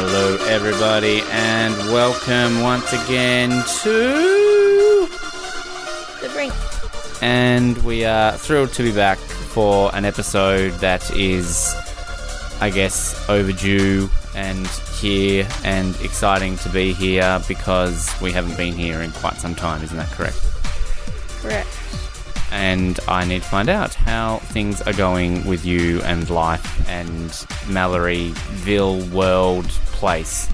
Hello, everybody, and welcome once again to. The brink. And we are thrilled to be back for an episode that is, I guess, overdue and here and exciting to be here because we haven't been here in quite some time, isn't that correct? Correct. And I need to find out how things are going with you and life and Malloryville World Place.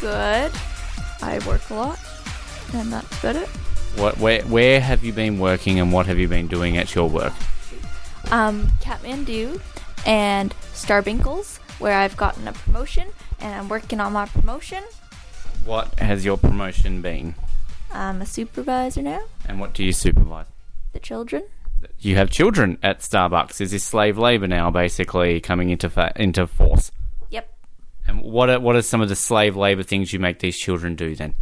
Good. I work a lot, and that's about it. What, where, where have you been working and what have you been doing at your work? Um, Kathmandu and Starbinkles, where I've gotten a promotion, and I'm working on my promotion. What has your promotion been? I'm a supervisor now. And what do you supervise? The children. You have children at Starbucks. Is this slave labor now basically coming into fa- into force? Yep. And what are, what are some of the slave labor things you make these children do then?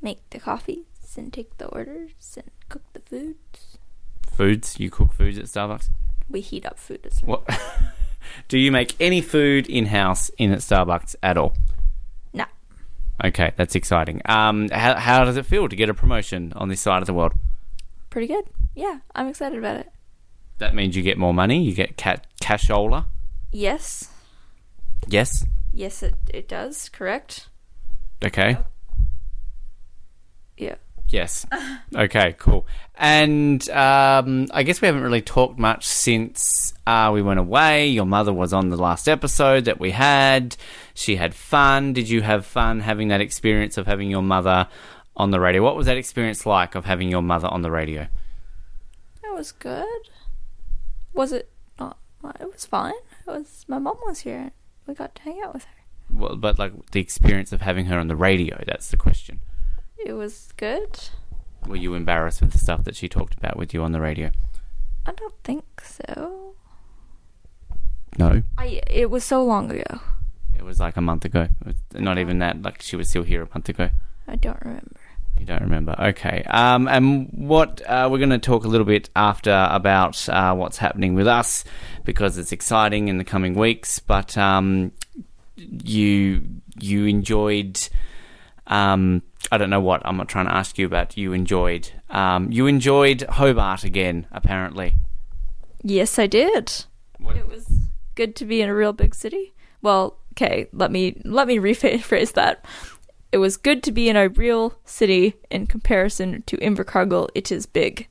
Make the coffees and take the orders and cook the foods. Foods? You cook foods at Starbucks? We heat up food as well. What? Do you make any food in house in at Starbucks at all? No. Okay, that's exciting. Um, how, how does it feel to get a promotion on this side of the world? Pretty good. Yeah, I'm excited about it. That means you get more money. You get ca- cashola. Yes. Yes. Yes, it, it does. Correct. Okay. Yeah. Yes. Okay. Cool. And um, I guess we haven't really talked much since uh, we went away. Your mother was on the last episode that we had. She had fun. Did you have fun having that experience of having your mother on the radio? What was that experience like of having your mother on the radio? Was good. Was it not? It was fine. It was. My mom was here. We got to hang out with her. Well, but like the experience of having her on the radio. That's the question. It was good. Were you embarrassed with the stuff that she talked about with you on the radio? I don't think so. No. I. It was so long ago. It was like a month ago. Not even that. Like she was still here a month ago. I don't remember. You don't remember? Okay. Um, and what uh, we're going to talk a little bit after about uh, what's happening with us because it's exciting in the coming weeks. But um, you you enjoyed. Um, I don't know what I'm not trying to ask you about. You enjoyed. Um, you enjoyed Hobart again, apparently. Yes, I did. What- It was good to be in a real big city. Well, okay, let me let me rephrase that. It was good to be in a real city in comparison to Invercargill. It is big.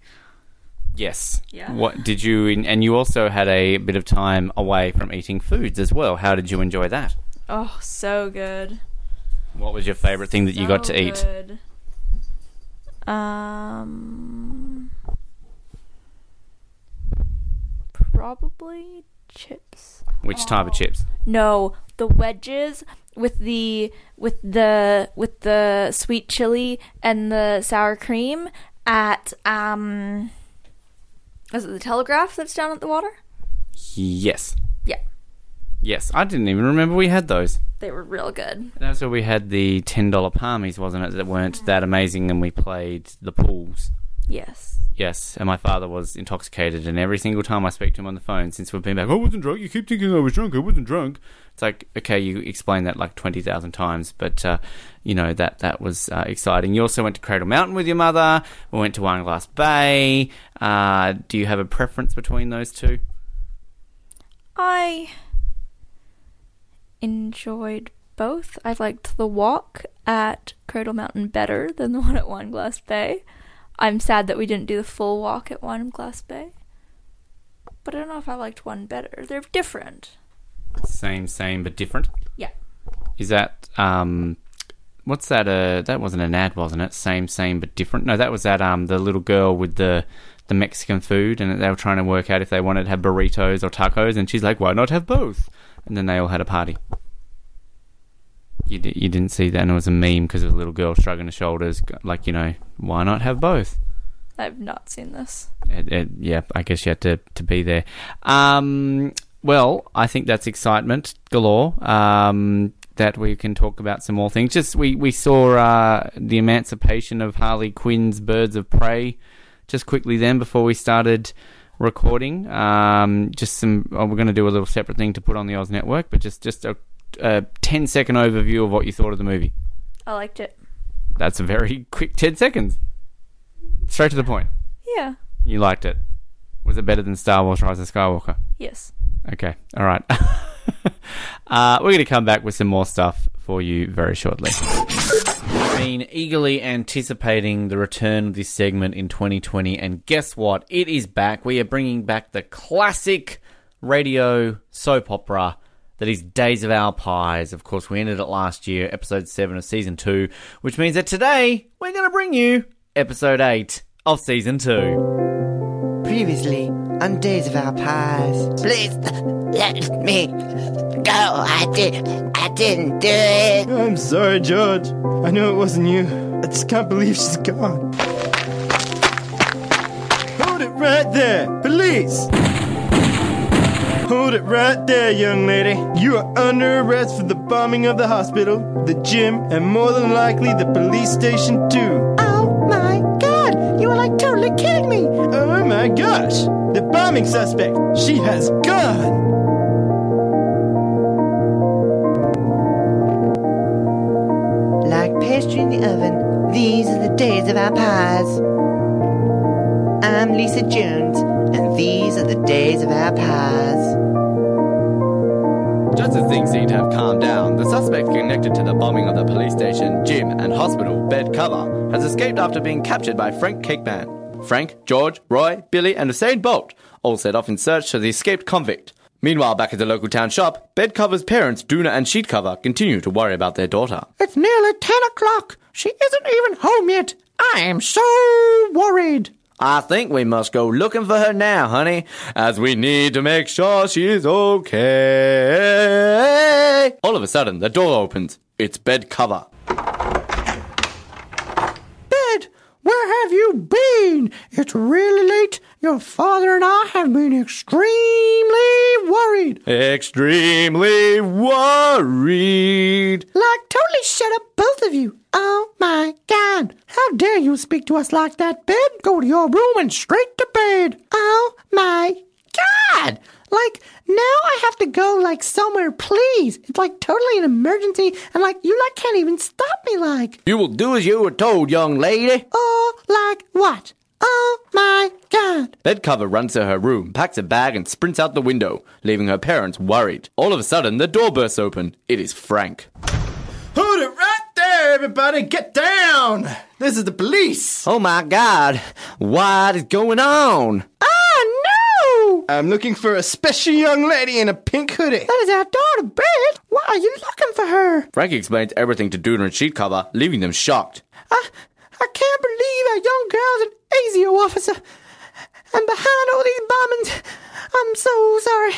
Yes. Yeah. What did you? And you also had a bit of time away from eating foods as well. How did you enjoy that? Oh, so good. What was your favorite thing that you got So to eat? Um, probably chips. Which type of chips? No, the wedges with the with the with the sweet chili and the sour cream at um. Is it the Telegraph that's down at the water? Yes. Yeah, Yes. I didn't even remember we had those. they were real good. That's where we had the ten dollar palmies, wasn't it? That weren't that amazing, and we played the pools. Yes. Yes, and my father was intoxicated, and every single time I speak to him on the phone since we've been back, I wasn't drunk. You keep thinking I was drunk. I wasn't drunk. It's like okay, you explained that like twenty thousand times, but uh, you know that that was uh, exciting. You also went to Cradle Mountain with your mother. We went to Wineglass Bay. Uh, do you have a preference between those two? I enjoyed both. I liked the walk at Cradle Mountain better than the one at Wineglass Bay. I'm sad that we didn't do the full walk at Wineglass Bay. But I don't know if I liked one better. They're different. Same, same, but different. Yeah. Is that um, what's that? Uh, that wasn't an ad, wasn't it? Same, same, but different. No, that was that um, the little girl with the the Mexican food, and they were trying to work out if they wanted to have burritos or tacos, and she's like, "Why not have both?" And then they all had a party. You di- you didn't see that, and it was a meme because of a little girl shrugging her shoulders, like you know, why not have both? I've not seen this. It, it, yeah, I guess you had to, to be there. Um, well, I think that's excitement galore. Um, that we can talk about some more things. Just we we saw uh, the emancipation of Harley Quinn's Birds of Prey just quickly then before we started recording. Um, just some. Oh, we're going to do a little separate thing to put on the Oz Network, but just just a a 10 second overview of what you thought of the movie. I liked it. That's a very quick 10 seconds. Straight to the point. Yeah. You liked it. Was it better than Star Wars Rise of Skywalker? Yes. Okay, all right. uh, we're going to come back with some more stuff for you very shortly. We've been eagerly anticipating the return of this segment in 2020, and guess what? It is back. We are bringing back the classic radio soap opera that is Days of Our Pies. Of course, we ended it last year, episode 7 of season 2, which means that today we're going to bring you episode 8 of season 2. Previously on Days of Our Pies. Please let me go. I did. I didn't do it. I'm sorry, George. I know it wasn't you. I just can't believe she's gone. Hold it right there, police! Hold it right there, young lady. You are under arrest for the bombing of the hospital, the gym, and more than likely the police station, too. Oh my god, you are like totally kidding me. Oh my gosh! The bombing suspect! She has gone! Like pastry in the oven, these are the days of our pies. I'm Lisa Jones, and these are the days of our pies. Just as things seem to have calmed down, the suspect connected to the bombing of the police station, gym, and hospital, bed cover, has escaped after being captured by Frank Cakeman. Frank, George, Roy, Billy, and Usain Bolt all set off in search of the escaped convict. Meanwhile, back at the local town shop, bed cover's parents, Duna and Sheet Cover, continue to worry about their daughter. It's nearly 10 o'clock. She isn't even home yet. I am so worried. I think we must go looking for her now, honey, as we need to make sure she's okay. All of a sudden, the door opens. It's bed cover. Bed, where have you been? It's really late. Your father and I have been extremely worried. Extremely worried. Like, totally shut up, both of you. Oh my god. How dare you speak to us like that, Bed? Go to your room and straight to bed. Oh my god. Like, now I have to go, like, somewhere, please. It's like totally an emergency, and like, you like can't even stop me, like. You will do as you were told, young lady. Oh, like what? Oh my god. Bed cover runs to her room, packs a bag, and sprints out the window, leaving her parents worried. All of a sudden, the door bursts open. It is Frank. Hold it right there, everybody! Get down! This is the police! Oh my god, what is going on? Ah, no! I'm looking for a special young lady in a pink hoodie. That is our daughter, Bed. Why are you looking for her? Frankie explains everything to Duna and Sheet Cover, leaving them shocked. I, I can't believe our young girl's an ASIO officer. And behind all these bombings, I'm so sorry.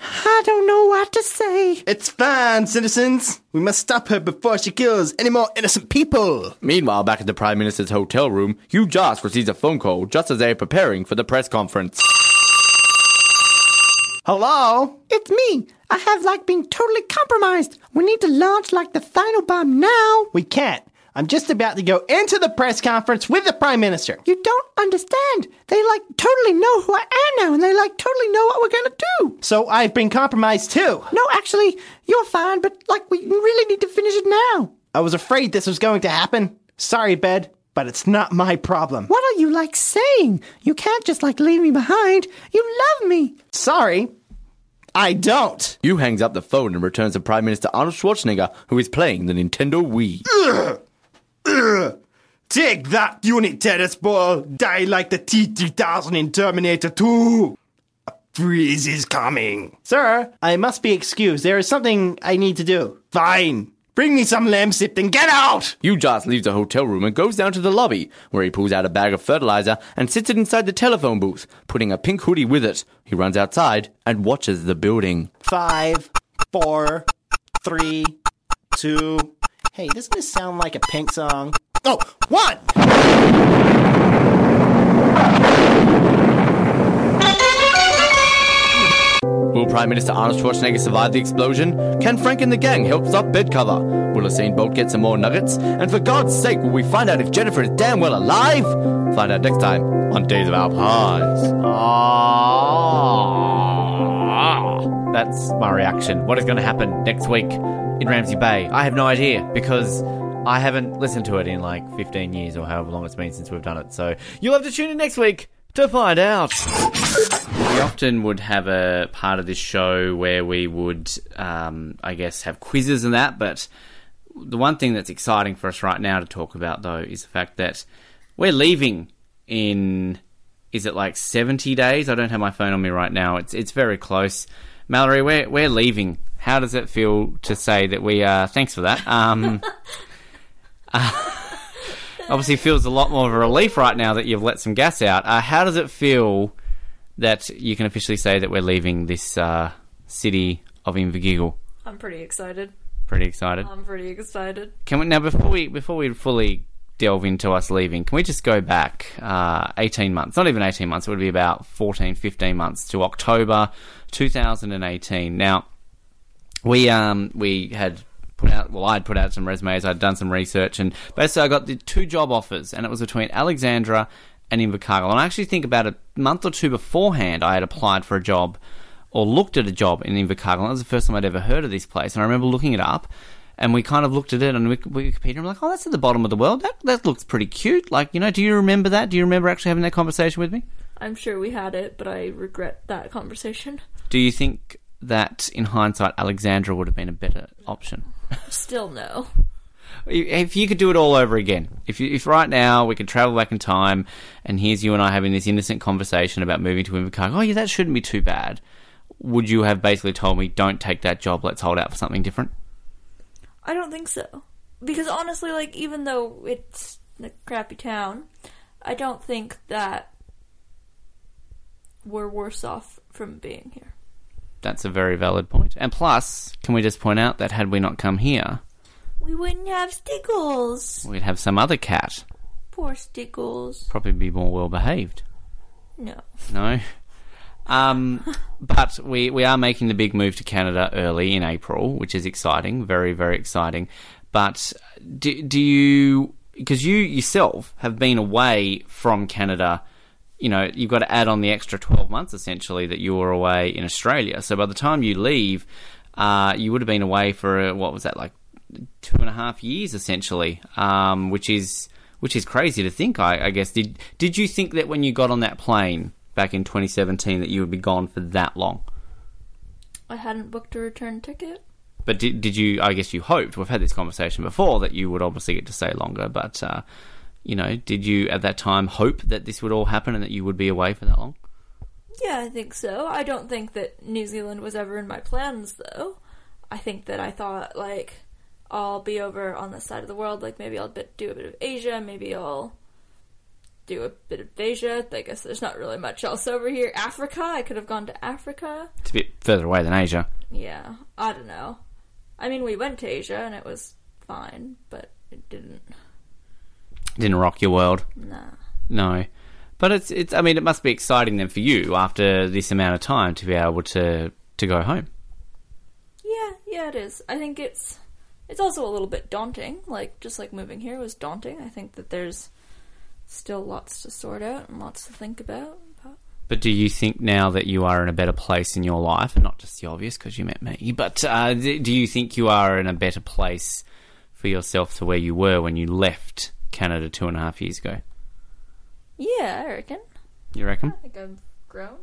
I don't know what to say. It's fine, citizens. We must stop her before she kills any more innocent people. Meanwhile, back at the Prime Minister's hotel room, Hugh Joss receives a phone call just as they are preparing for the press conference. Hello? It's me. I have like been totally compromised. We need to launch like the final bomb now. We can't. I'm just about to go into the press conference with the Prime Minister. You don't understand. They like totally know who I am now, and they like totally know what we're gonna do. So I've been compromised too. No, actually, you're fine, but like we really need to finish it now. I was afraid this was going to happen. Sorry, Bed, but it's not my problem. What are you like saying? You can't just like leave me behind. You love me. Sorry. I don't. Hugh hangs up the phone and returns to Prime Minister Arnold Schwarzenegger, who is playing the Nintendo Wii. Take that, unit tennis ball. Die like the T-3000 in Terminator 2. A freeze is coming. Sir, I must be excused. There is something I need to do. Fine. Bring me some lamb sip and get out! Hugh Joss leaves the hotel room and goes down to the lobby, where he pulls out a bag of fertilizer and sits it inside the telephone booth, putting a pink hoodie with it. He runs outside and watches the building. Five, four, three, two. Hey, doesn't this sound like a pink song? Oh, one! Prime Minister Arnold Schwarzenegger survive the explosion? Can Frank and the gang help stop bed cover? Will Usain Bolt get some more nuggets? And for God's sake, will we find out if Jennifer is damn well alive? Find out next time on Days of Our Pies. Ah, that's my reaction. What is going to happen next week in Ramsey Bay? I have no idea because I haven't listened to it in like 15 years or however long it's been since we've done it. So you'll have to tune in next week to find out. We often would have a part of this show where we would, um, I guess, have quizzes and that. But the one thing that's exciting for us right now to talk about, though, is the fact that we're leaving in. Is it like seventy days? I don't have my phone on me right now. It's it's very close. Mallory, we're we're leaving. How does it feel to say that we are? Thanks for that. Um, obviously feels a lot more of a relief right now that you've let some gas out. Uh, how does it feel that you can officially say that we're leaving this uh, city of Invergiggle? I'm pretty excited. Pretty excited. I'm pretty excited. Can we now before we before we fully delve into us leaving, can we just go back uh, 18 months? Not even 18 months. It would be about 14, 15 months to October 2018. Now we um we had put out well I'd put out some resumes, I'd done some research, and basically I got the two job offers, and it was between Alexandra and Invercargill. And I actually think about a month or two beforehand, I had applied for a job or looked at a job in Invercargill. That was the first time I'd ever heard of this place, and I remember looking it up. And we kind of looked at it on Wik- Wikipedia. and I'm like, oh, that's at the bottom of the world. That that looks pretty cute. Like, you know, do you remember that? Do you remember actually having that conversation with me? I'm sure we had it, but I regret that conversation. Do you think that, in hindsight, Alexandra would have been a better option? Still no. If you could do it all over again, if you, if right now we could travel back in time, and here's you and I having this innocent conversation about moving to Invercargill, oh yeah, that shouldn't be too bad. Would you have basically told me, don't take that job, let's hold out for something different? I don't think so. Because honestly, like, even though it's a crappy town, I don't think that we're worse off from being here. That's a very valid point. And plus, can we just point out that had we not come here, We wouldn't have Stickles. we'd have some other cat, Poor Stickles. probably be more well behaved. No. No. Um, but we, we are making the big move to Canada early in April, which is exciting, very very exciting. But do, do you because you yourself have been away from Canada? You know, you've got to add on the extra twelve months essentially that you were away in Australia. So by the time you leave, uh, you would have been away for uh, what was that like two and a half years essentially, um, which is which is crazy to think. I, I guess did did you think that when you got on that plane back in 2017 that you would be gone for that long? I hadn't booked a return ticket. But did, did you? I guess you hoped. We've had this conversation before that you would obviously get to stay longer. But uh, you know, did you at that time hope that this would all happen and that you would be away for that long? Yeah, I think so. I don't think that New Zealand was ever in my plans, though. I think that I thought, like, I'll be over on this side of the world. Like, maybe I'll bit, do a bit of Asia. Maybe I'll do a bit of Asia. I guess there's not really much else over here. Africa. I could have gone to Africa. It's a bit further away than Asia. Yeah, I don't know. I mean, we went to Asia and it was fine, but it didn't. Didn't rock your world. Nah. No. But it's it's. I mean, it must be exciting then for you after this amount of time to be able to to go home. Yeah, yeah, it is. I think it's it's also a little bit daunting. Like just like moving here was daunting. I think that there's still lots to sort out and lots to think about. But But do you think now that you are in a better place in your life, and not just the obvious because you met me, but uh, do you think you are in a better place for yourself to where you were when you left Canada two and a half years ago? yeah, I reckon. You reckon? I think I've grown.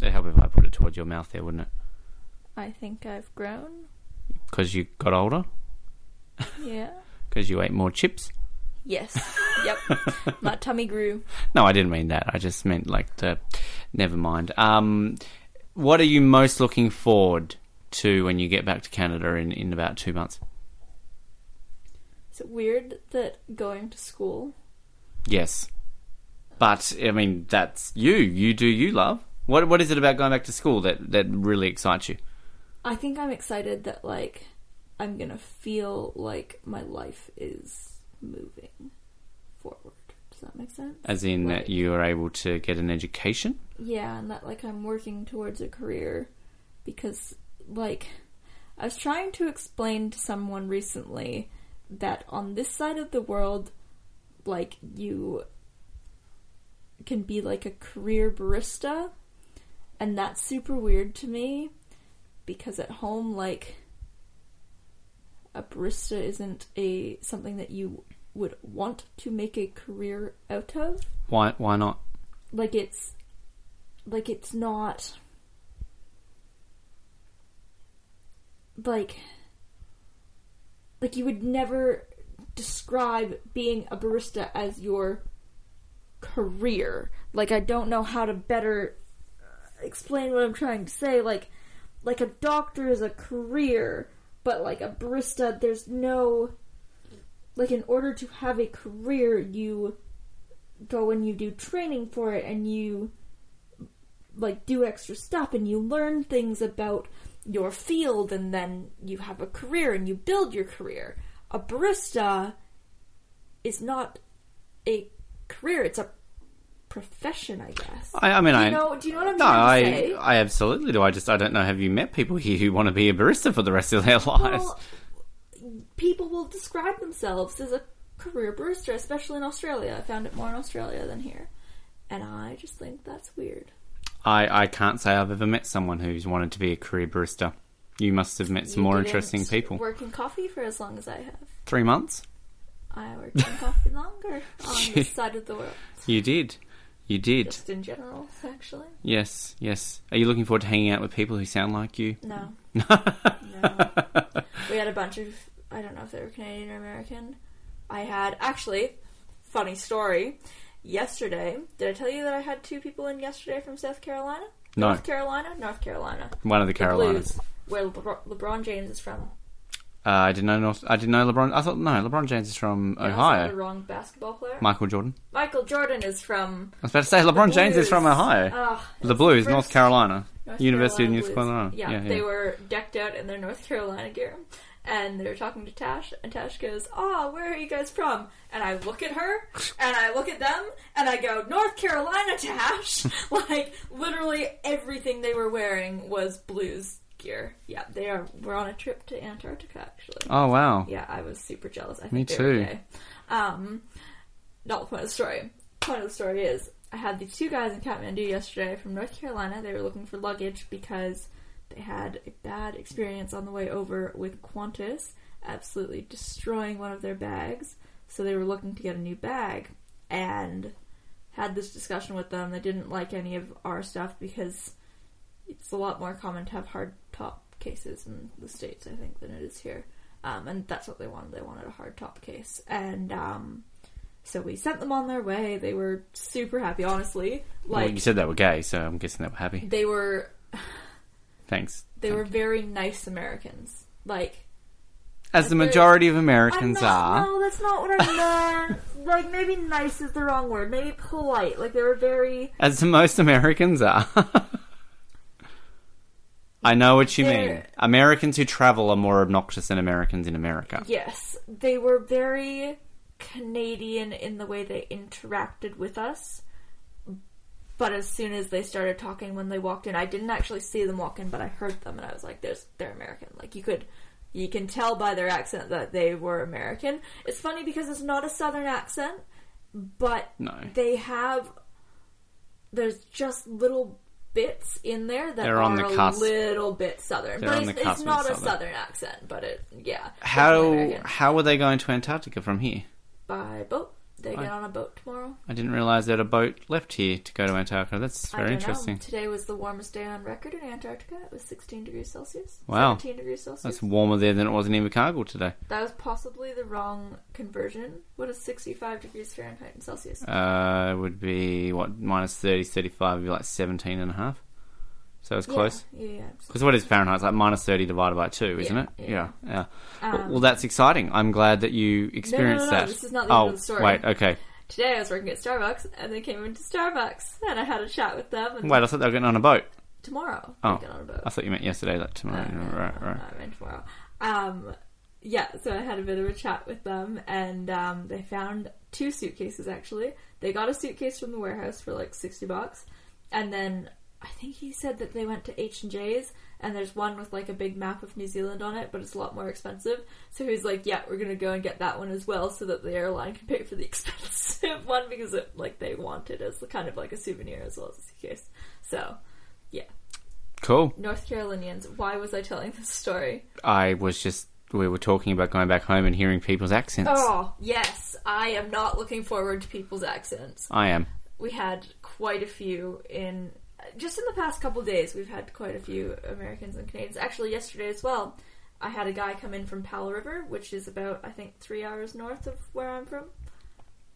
It'd help if I put it towards your mouth there, wouldn't it? I think I've grown. Because you got older? Yeah. Because you ate more chips? Yes. yep. My tummy grew. No, I didn't mean that. I just meant like the. Never mind. Um, what are you most looking forward to when you get back to Canada in, in about two months? Is it weird that going to school? Yes. But I mean, that's you. You do you love. What what is it about going back to school that that really excites you? I think I'm excited that like I'm gonna feel like my life is moving forward. Does that make sense? As in that you are able to get an education. Yeah, and that like I'm working towards a career because like I was trying to explain to someone recently that on this side of the world like you can be like a career barista and that's super weird to me because at home, like a barista isn't a something that you would want to make a career out of. Why? Why not? Like it's like it's not like like you would never describe being a barista as your career. Like I don't know how to better explain what I'm trying to say. Like like a doctor is a career, but like a barista there's no like in order to have a career you go and you do training for it and you like do extra stuff and you learn things about your field and then you have a career and you build your career. A barista is not a career, it's a profession, I guess. I, I mean, do I know do you know what I'm no, trying to I say? I absolutely do. I just I don't know. Have you met people here who want to be a barista for the rest of their lives? Well, people will describe themselves as a career barista, especially in Australia. I found it more in Australia than here. And I just think that's weird. I I can't say I've ever met someone who's wanted to be a career barista. You must have met some You more interesting people. Work in coffee for as long as I have. Three months. I worked in coffee longer on this side of the world. You did. You did. Just in general, actually. Yes, yes. Are you looking forward to hanging out with people who sound like you? No. no. We had a bunch of, I don't know if they were Canadian or American. I had, actually, funny story. Yesterday, did I tell you that I had two people in yesterday from South Carolina? No. North Carolina? North Carolina. One of the The Carolinas. Blues, where LeBron James is from. Uh, I didn't know. North, I didn't know LeBron. I thought no, LeBron James is from had the Ohio. wrong basketball player. Michael Jordan. Michael Jordan is from I was about to say LeBron James is from Ohio. Ah, the Blues, North Carolina, North University Carolina of North Blues. Carolina. Yeah, yeah, they were decked out in their North Carolina gear. And they were talking to Tash, and Tash goes, Oh, where are you guys from? And I look at her, and I look at them, and I go, North Carolina, Tash! like, literally everything they were wearing was blues gear. Yeah, they are, we're on a trip to Antarctica, actually. Oh wow. Yeah, I was super jealous. I think Me they were too. gay. Um, not the point of the story. Point of the story is I had these two guys in Kathmandu yesterday from North Carolina. They were looking for luggage because they had a bad experience on the way over with Qantas absolutely destroying one of their bags. So they were looking to get a new bag and had this discussion with them. They didn't like any of our stuff because it's a lot more common to have hard top cases in the states, I think, than it is here. Um, and that's what they wanted. They wanted a hard top case, and um, so we sent them on their way. They were super happy, honestly. well, Like you said they were gay, so I'm guessing they were happy. they were, Thanks. they were very nice Americans. Like As the majority of Americans not, are. No, that's not what I meant. like maybe nice is the wrong word. Maybe polite. Like they were very. As the most Americans are. I know what you mean. Americans who travel are more obnoxious than Americans in America. Yes, they were very Canadian in the way they interacted with us. But as soon as they started talking when they walked in, I didn't actually see them walk in, but I heard them and I was like, "There's they're American." Like you could you can tell by their accent that they were American. It's funny because it's not a southern accent, but No. they have there's just little bits in there that They're are on the a cusp. little bit southern. They're but on it's, the it's cusp of not a southern. southern accent, but it yeah. How American. how were they going to Antarctica from here? by boat. They get on a boat tomorrow. I didn't realize there had a boat left here to go to Antarctica. That's I very don't interesting. Know. Today was the warmest day on record in Antarctica. It was 16 degrees Celsius. Wow. 17 degrees Celsius. That's warmer there than it was in Invercargill today. That was possibly the wrong conversion. What is 65 degrees Fahrenheit in Celsius? Uh, it would be, what, minus 30, 35 would be like 17 and a half. So it's close. Yeah. Because what is Fahrenheit? It's like minus 30 divided by 2, isn't Yeah, it? yeah. Yeah, yeah. well, Um, well, that's exciting. I'm glad that you experienced no, that. this is not the oh, end of the story. wait, okay. Today I was working at Starbucks, and they came into Starbucks, and I had a chat with them. And Wait, I thought they were getting on a boat. tomorrow, Oh. Get on a boat. I thought you meant yesterday, like tomorrow. Uh, right, right. I meant tomorrow. Um, yeah, so I had a bit of a chat with them, and um, they found two suitcases actually. They got a suitcase from the warehouse for like sixty bucks, and then I think he said that they went to H and J's, and there's one with like a big map of New Zealand on it, but it's a lot more expensive. So he's like, "Yeah, we're gonna go and get that one as well, so that the airline can pay for the expensive one because it like they want it as kind of like a souvenir as well as a suitcase." So, yeah. Cool. North Carolinians. Why was I telling this story? I was just we were talking about going back home and hearing people's accents. Oh, yes. I am not looking forward to people's accents. I am. We had quite a few in just in the past couple days. We've had quite a few Americans and Canadians. Actually, yesterday as well. I had a guy come in from Powell River, which is about I think three hours north of where I'm from.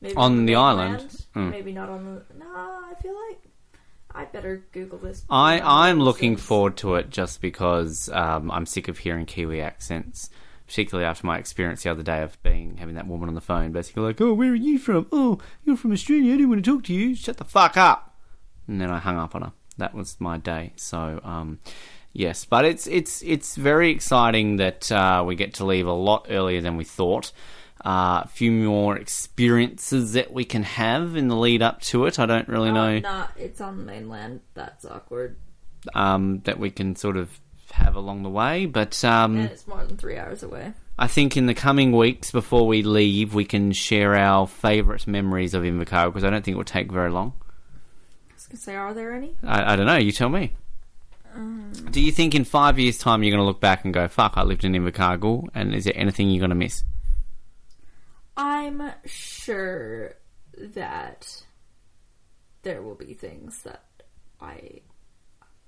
Maybe On the island? Hmm. Maybe not on the. No, I feel like I better Google this. I I'm looking forward to it just because um, I'm sick of hearing Kiwi accents, particularly after my experience the other day of being having that woman on the phone, basically like, "Oh, where are you from? Oh, you're from Australia. I didn't want to talk to you. Shut the fuck up." And then I hung up on her. That was my day. So um, yes, but it's it's it's very exciting that uh, we get to leave a lot earlier than we thought. Uh, a few more experiences that we can have in the lead up to it. I don't really Uh, know Not. It's on the mainland. That's awkward. um, that we can sort of have along the way. But um, And it's more than three hours away. I think in the coming weeks before we leave, we can share our favourite memories of Invercargill because I don't think it will take very long. I gonna say, are there any? I, I don't know. You tell me. Um, Do you think in five years' time you're going to look back and go, "Fuck, I lived in Invercargill," and is there anything you're going to miss? I'm sure that there will be things that I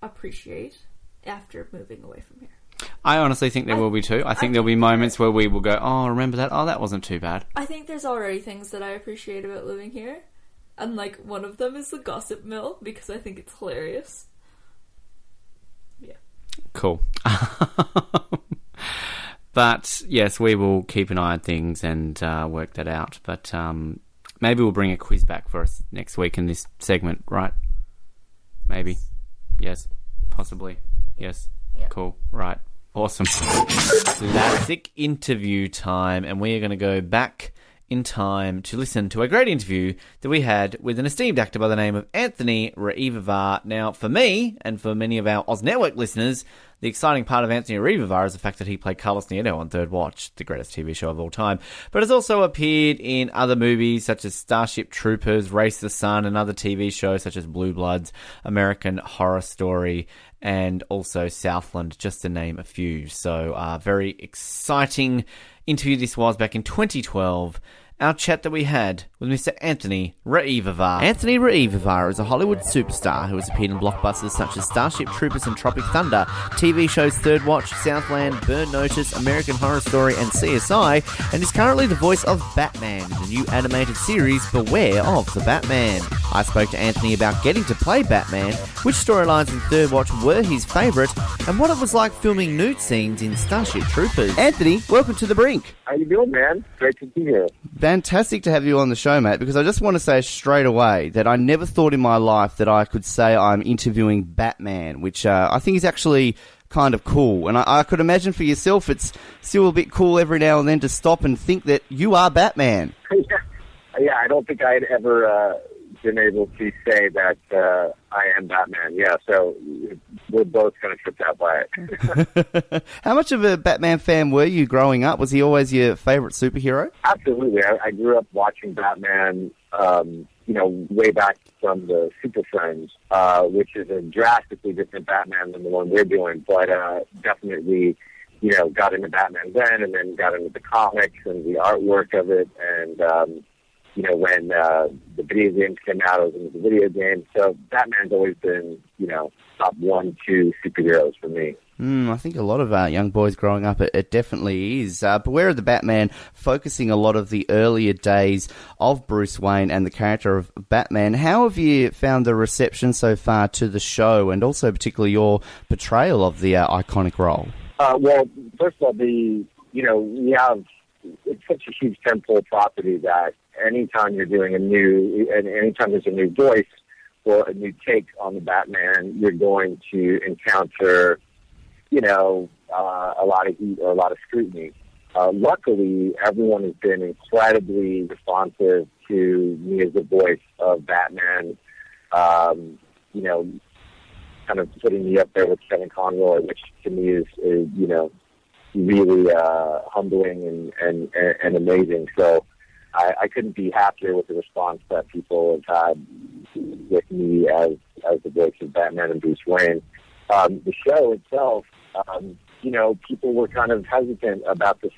appreciate after moving away from here. I honestly think there I- will be too. I think I there'll be moments where we will go, "Oh, remember that? Oh, that wasn't too bad." I think there's already things that I appreciate about living here. And like one of them is the gossip mill because I think it's hilarious. Yeah. Cool. but yes, we will keep an eye on things and uh, work that out. But um, maybe we'll bring a quiz back for us next week in this segment, right? Maybe. Yes. Possibly. Yes. Yeah. Cool. Right. Awesome. Classic interview time, and we are going to go back in time to listen to a great interview that we had with an esteemed actor by the name of Anthony Ruivivar. Now, for me, and for many of our Oz Network listeners, the exciting part of Anthony Ruivivar is the fact that he played Carlos Nieto on Third Watch, the greatest TV show of all time, but has also appeared in other movies such as Starship Troopers, Race the Sun, and other TV shows such as Blue Bloods, American Horror Story, and also Southland, just to name a few. So, uh, very exciting interview this was back in 2012. Our chat that we had with Mr. Anthony Ruivivar. Anthony Ruivivar is a Hollywood superstar who has appeared in blockbusters such as Starship Troopers and Tropic Thunder, TV shows Third Watch, Southland, Burn Notice, American Horror Story, and CSI, and is currently the voice of Batman in the new animated series Beware of the Batman. I spoke to Anthony about getting to play Batman, which storylines in Third Watch were his favourite, and what it was like filming nude scenes in Starship Troopers. Anthony, welcome to the brink. How you doing, man? Great to be here. Fantastic to have you on the show, mate, because I just want to say straight away that I never thought in my life that I could say I'm interviewing Batman, which uh, I think is actually kind of cool. And I, I could imagine for yourself it's still a bit cool every now and then to stop and think that you are Batman. yeah, yeah. I don't think I had ever uh, been able to say that uh, I am Batman. Yeah, so we're both kind of tripped out by it. How much of a Batman fan were you growing up? Was he always your favourite superhero? Absolutely. I, I grew up watching Batman, um, you know, way back from the Super Friends, uh, which is a drastically different Batman than the one we're doing, but uh, definitely, you know, got into Batman then and then got into the comics and the artwork of it. And, um, you know, when uh, the video games came out, I was into the video games. So Batman's always been, you know, top one, two superheroes for me. Mm, I think a lot of uh, young boys growing up, it, it definitely is. Uh, Beware of the Batman, focusing a lot of the earlier days of Bruce Wayne and the character of Batman. How have you found the reception so far to the show, and also particularly your portrayal of the uh, iconic role? Uh, well, first of all, the you know we have it's such a huge tentpole property that anytime you're doing a new and anytime there's a new voice a new take on the Batman, you're going to encounter you know uh, a lot of heat or a lot of scrutiny. Uh, luckily, everyone has been incredibly responsive to me as the voice of Batman. Um, you know, kind of putting me up there with Kevin Conroy, which to me is, is you know, really uh, humbling and, and, and amazing. So I, I couldn't be happier with the response that people have had with me as as the voice of Batman and Bruce Wayne. um, the show itself, um, you know, people were kind of hesitant about this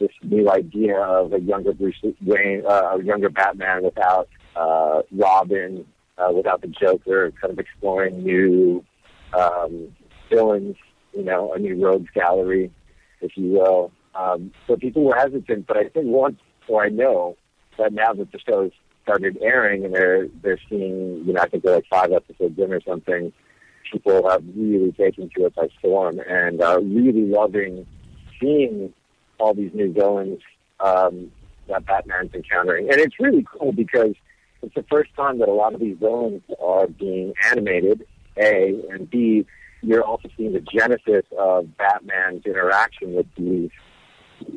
this new idea of a younger Bruce Wayne, uh, a younger Batman without uh, Robin, uh, without the Joker, kind of exploring new um, villains, you know, a new rogues gallery, if you will. Um, so people were hesitant, but I think once, or I know that now that the show's started airing and they're they're seeing, you know, I think they're like five episodes in or something. People have really taken to it by storm and are really loving seeing all these new villains um, that Batman's encountering, and it's really cool because it's the first time that a lot of these villains are being animated. A and B, you're also seeing the genesis of Batman's interaction with these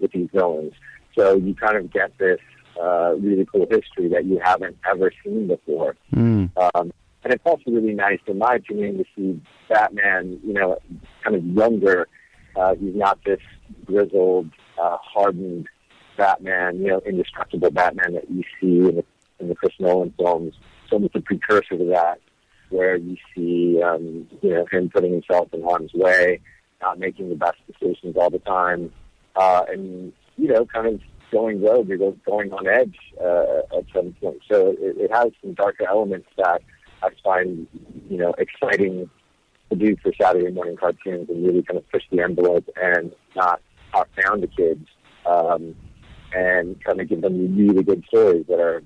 with these villains. So you kind of get this uh, really cool history that you haven't ever seen before. Mm. Um, and it's also really nice, in my opinion, to see Batman, you know, kind of younger. Uh, he's not this grizzled, uh, hardened Batman, you know, indestructible Batman that you see in the, in the Chris Nolan films. So it's almost a precursor to that, where you see, um, you know, him putting himself in harm's way, not making the best decisions all the time, uh, and you know, kind of going rogue or going on edge uh, at some point. So it, it has some darker elements that I find, you know, exciting to do for Saturday morning cartoons and really kind of push the envelope and not talk down to kids um, and kind of give them really good stories that are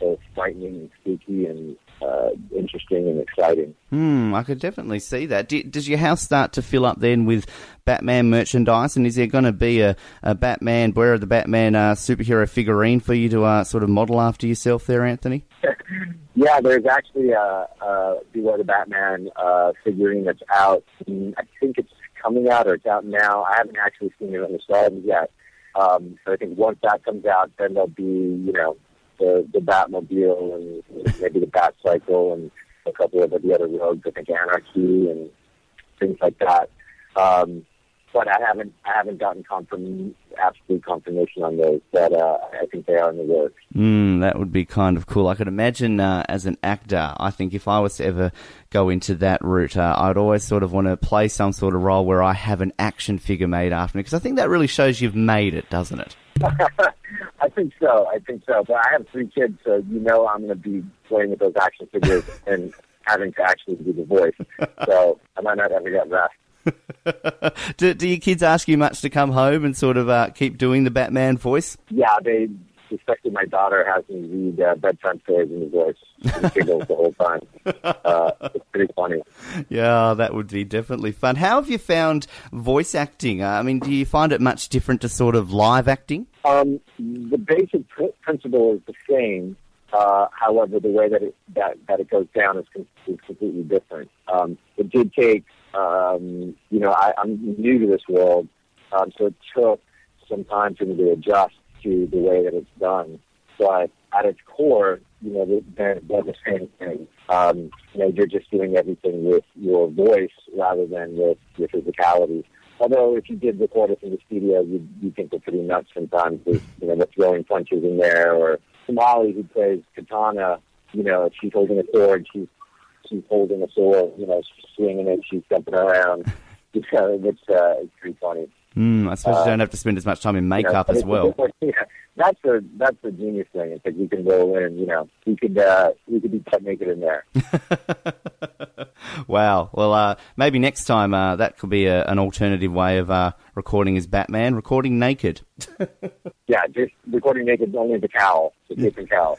both frightening and spooky and uh, interesting and exciting. Hmm, I could definitely see that. Do, does your house start to fill up then with Batman merchandise? And is there going to be a, a Batman, where are the Batman uh, superhero figurine for you to uh, sort of model after yourself there, Anthony? Yeah, there's actually a, a Beware the Batman uh, figurine that's out. I think it's coming out or it's out now. I haven't actually seen it on the shelves yet. Um, so I think once that comes out, then there'll be, you know, the, the Batmobile and maybe the Batcycle and a couple of the other rogues, I think Anarchy and things like that. Um, but I haven't I haven't gotten confirm absolute confirmation on those, but uh, I think they are in the works. Mm, that would be kind of cool. I could imagine uh, as an actor, I think if I was to ever go into that route, uh, I'd always sort of want to play some sort of role where I have an action figure made after me, because I think that really shows you've made it, doesn't it? I think so. I think so. But I have three kids, so you know I'm going to be playing with those action figures and having to actually do the voice. So I might not ever get rest. do, do your kids ask you much to come home and sort of uh, keep doing the Batman voice? Yeah, they, especially my daughter, has me read uh, bedtime stories in the voice. Giggles the whole time. Uh, it's pretty funny. Yeah, that would be definitely fun. How have you found voice acting? Uh, I mean, do you find it much different to sort of live acting? Um, the basic pr- principle is the same. Uh, however, the way that it that, that it goes down is, com- is completely different. Um, it did take, um, you know, I, I'm new to this world, um, so it took some time for me to adjust to the way that it's done. But at its core, you know, they're, the same thing. Um, you know, you're just doing everything with your voice rather than with your physicality. Although if you did record it in the studio, you you think they're pretty nuts sometimes. With, you know, the throwing punches in there, or Sumalee who plays Katana. You know, she's holding a sword, she's she's holding a sword. You know, she's swinging it, she's jumping around. It's uh, it's, uh, it's pretty funny. Mm, I suppose you don't have to spend as much time in You know, makeup as well. Yeah, that's the that's the genius thing. It's like you can roll in. You know, we could uh, we could be butt naked in there. wow. Well, uh, maybe next time uh, that could be a, an alternative way of uh, recording as Batman, recording naked. Yeah, just recording naked only the cowl, the cape and cowl.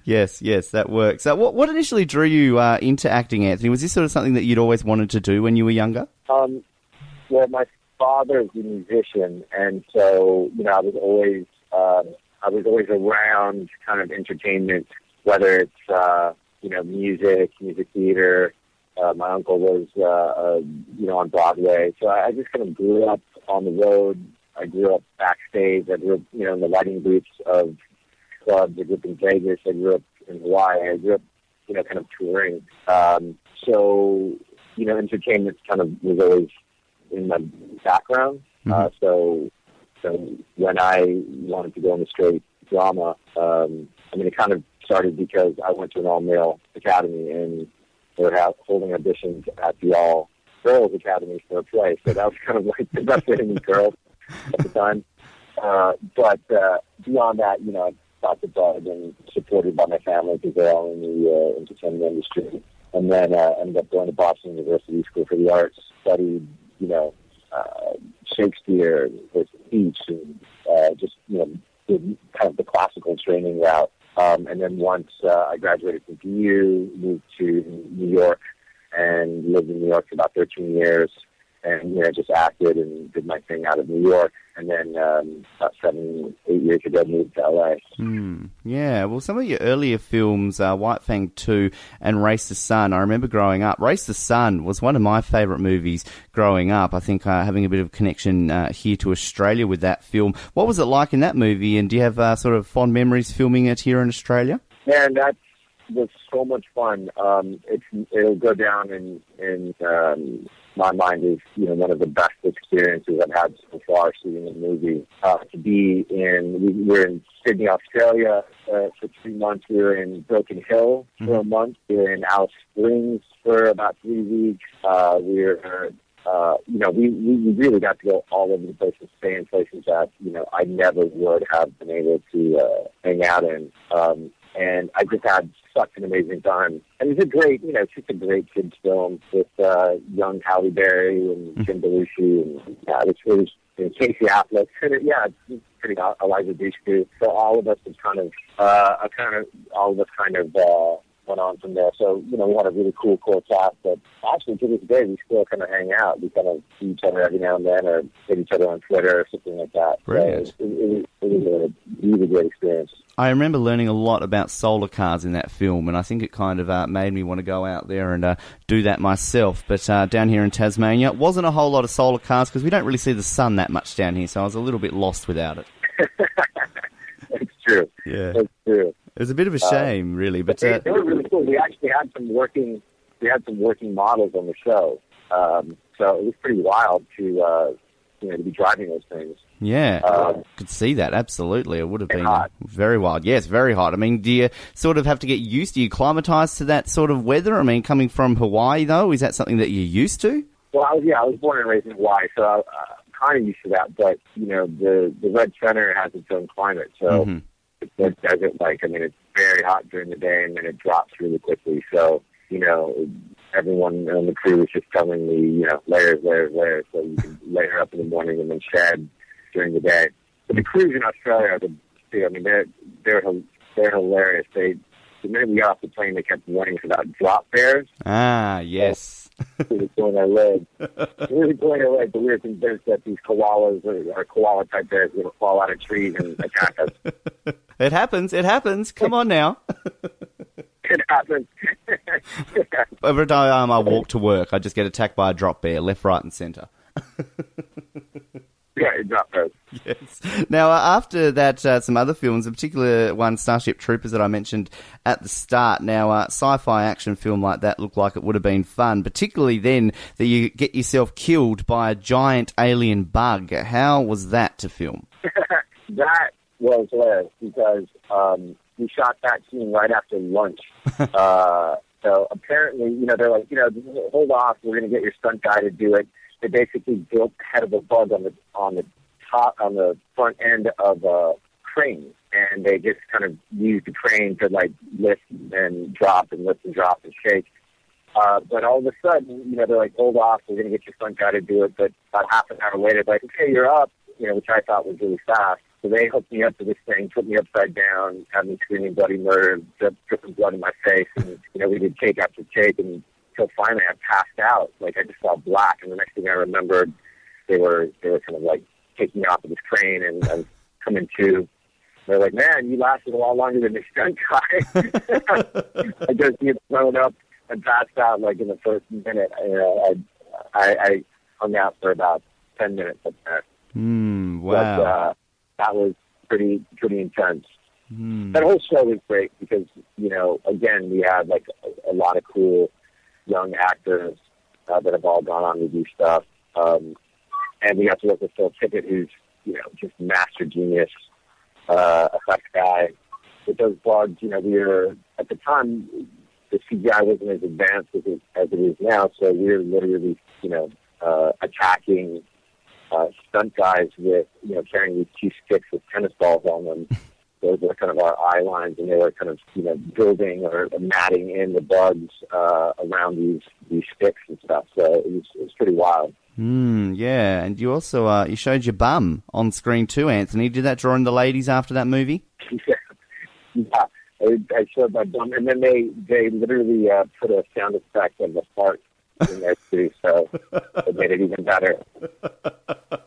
yes, yes, that works. Uh, what, what initially drew you uh, into acting, Anthony? Was this sort of something that you'd always wanted to do when you were younger? Um, well, my father is a musician, and so you know, I was always um, I was always around kind of entertainment, whether it's uh, you know music, music theater. Uh, my uncle was uh, uh, you know on Broadway, so I, I just kind of grew up on the road. I grew up backstage. I grew up you know in the lighting booths of clubs. I grew up in Vegas. I grew up in Hawaii. I grew up you know kind of touring. Um, so you know, entertainment kind of was always in my background. Uh, so, so when I wanted to go into straight drama, um, I mean, it kind of started because I went to an all-male academy, and they were ha- holding auditions at the all girls academy for a play. So that was kind of like the best to meet girls at the time. Uh, but uh, beyond that, you know, I thought the bug and supported by my family because they're all in the uh, entertainment industry. And then uh, ended up going to Boston University School for the Arts, studied, you know, uh, Shakespeare, with speech, and uh, just you know, did kind of the classical training route. Um, and then once uh, I graduated from BU, moved to New York, and lived in New York for about 13 years, and you know, just acted and did my thing out of New York. And then um, about seven, eight years ago, moved to LA. Hmm. Yeah, well, some of your earlier films, uh, White Fang 2 and Race the Sun, I remember growing up. Race the Sun was one of my favourite movies growing up. I think uh, having a bit of connection uh, here to Australia with that film. What was it like in that movie, and do you have uh, sort of fond memories filming it here in Australia? Man, that was so much fun. Um, it's it'll go down in in um, my mind is you know one of the best experiences I've had so far shooting a movie. Uh, to be in we were in Sydney, Australia uh, for three months. We were in Broken Hill for a month. We were in Alice Springs for about three weeks. Uh, we were uh, you know, we, we really got to go all over the place and stay in places that, you know, I never would have been able to uh, hang out in. Um, and I just had such an amazing time. And it's a great, you know, it's just a great kids film with uh, young Halle Berry and Jim Belushi, and yeah, it's really and Casey Affleck. And it, yeah, it's pretty Eliza Dushku. So all of us have kind of, uh, a kind of, all of us kind of. Uh, went on from there. So, you know, we had a really cool core cast that actually to this day we still kind of hang out. We kind of see each other every now and then or hit each other on Twitter or something like that. Brilliant. So it, it, it was a really great experience. I remember learning a lot about solar cars in that film, and I think it kind of uh, made me want to go out there and uh, do that myself. But uh, down here in Tasmania, it wasn't a whole lot of solar cars because we don't really see the sun that much down here, so I was a little bit lost without it. It's true. Yeah. It's true. It was a bit of a shame, really, but They, uh, they were really cool. We actually had some working, we had some working models on the show. Um, so it was pretty wild to, uh, you know, to be driving those things. yeah, Um, could see that absolutely. It would have been hot. very wild. Yes, very hot. I mean, do you sort of have to get used? Do you acclimatise to that sort of weather? I mean, coming from Hawaii though, is that something that you're used to? Well, I was, yeah, I was born and raised in Hawaii, so I, I'm kind of used to that. But you know, the the red center has its own climate, so Mhm. What desert like. I mean, it's very hot during the day, and then it drops really quickly. So you know, everyone on the crew was just telling me, you know, layers, layers, layers, so you can layer up in the morning and then shed during the day. But the crews in Australia are the, I mean, they're they're they're hilarious. They the minute we got off the plane, they kept warning us about drop bears. Ah, yes. They were pulling our leg. We were pulling our leg, but we were convinced that these koalas or, or koala type bears were going to fall out of trees and attack us. It happens. It happens. Come on now. it happens. Every time um, I walk to work, I just get attacked by a drop bear, left, right, and centre. Yeah, exactly. Yes. Now, uh, after that, uh, some other films, in particular one, Starship Troopers, that I mentioned at the start. Now, uh, sci-fi action film like that looked like it would have been fun, particularly then that you get yourself killed by a giant alien bug. How was that to film? that was hilarious because um, we shot that scene right after lunch. uh, so apparently, you know, they're like, you know, hold off. We're going to get your stunt guy to do it. They basically built head of a bug on the on the top on the front end of a crane, and they just kind of used the crane to like lift and drop and lift and drop and shake. Uh, but all of a sudden, you know, they're like, hold off, we're going to get your stunt guy to do it. But about half an hour later, they're like, okay, you're up, you know, which I thought was really fast. So they hooked me up to this thing, put me upside down, had me screaming bloody murder, drip, dripping blood in my face. And, you know, we did take after take and until finally I passed out. Like I just saw black. And the next thing I remembered, they were, they were kind of like taking me off of this crane and I was coming to. They're like, man, you lasted a lot longer than the stunt guy. I just get thrown up and passed out like in the first minute. You know, I, I, I hung out for about 10 minutes up there. But, wow. uh, that was pretty, pretty intense. Hmm. That whole show was great because, you know, again, we had like a, a lot of cool young actors uh, that have all gone on to do stuff. Um, and we got to work with Phil Tippett, who's, you know, just master genius, uh, effects guy. With those bugs, you know, we were, at the time, the CGI wasn't as advanced as it, as it is now, so we're literally, you know, uh, attacking uh, stunt guys with, you know, carrying these two sticks with tennis balls on them. Those were kind of our eye lines, and they were kind of, you know, building or matting in the bugs uh, around these these sticks and stuff. So it was, it was pretty wild. Mm, yeah, and you also uh, you showed your bum on screen too, Anthony. Did that draw in the ladies after that movie? yeah, yeah. I, I showed my bum, and then they they literally uh, put a sound effect of the fart in there too, so it made it even better.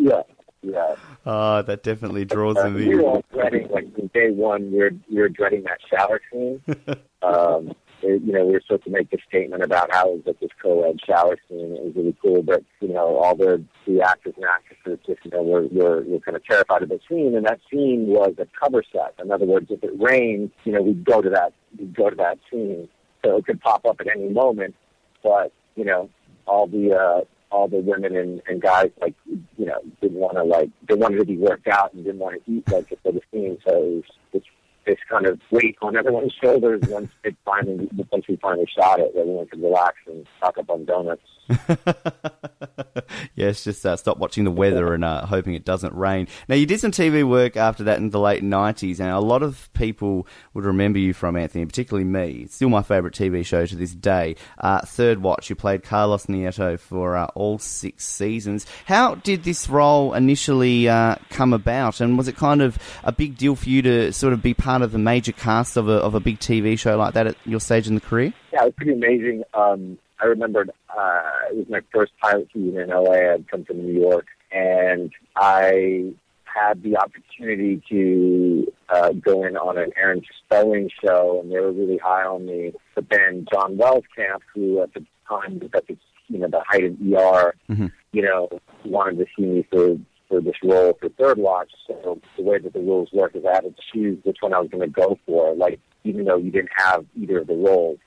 Yeah, yeah. Oh, that definitely draws Uh, the. we were in. all dreading, like from day one, we were we were dreading that shower scene. um, it- you know, we were supposed to make a statement about how it was like this co-ed shower scene. It was really cool, but you know, all the the actors and actresses just you know were were, were kind of terrified of the scene, and that scene was a cover set. In other words, if it rained, you know, we'd go to that we'd go to that scene, so it could pop up at any moment. But you know, all the uh, all the women and, and guys like you know didn't want to like they wanted to be worked out and didn't want to eat like for the scene. So it was it's this kind of weight on everyone's shoulders once it finally once we finally shot it, everyone could relax and stock up on donuts. yes, just uh, stop watching the weather and uh, hoping it doesn't rain. Now, you did some TV work after that in the late 90s, and a lot of people would remember you from Anthony, particularly me. It's still my favourite TV show to this day. Uh, Third Watch, you played Carlos Nieto for uh, all six seasons. How did this role initially uh, come about, and was it kind of a big deal for you to sort of be part of the major cast of a, of a big TV show like that at your stage in the career? Yeah, it was pretty amazing. Um, I remembered uh, it was my first pilot season in LA. I'd come to New York, and I had the opportunity to uh, go in on an Aaron Spelling show, and they were really high on me. But then John Wells Camp, who at the time was at the you know the height of ER, Mhm. you know, wanted to see me for for this role for Third Watch. So the way that the rules work is I had to choose which one I was going to go for. Like even though you didn't have either of the roles,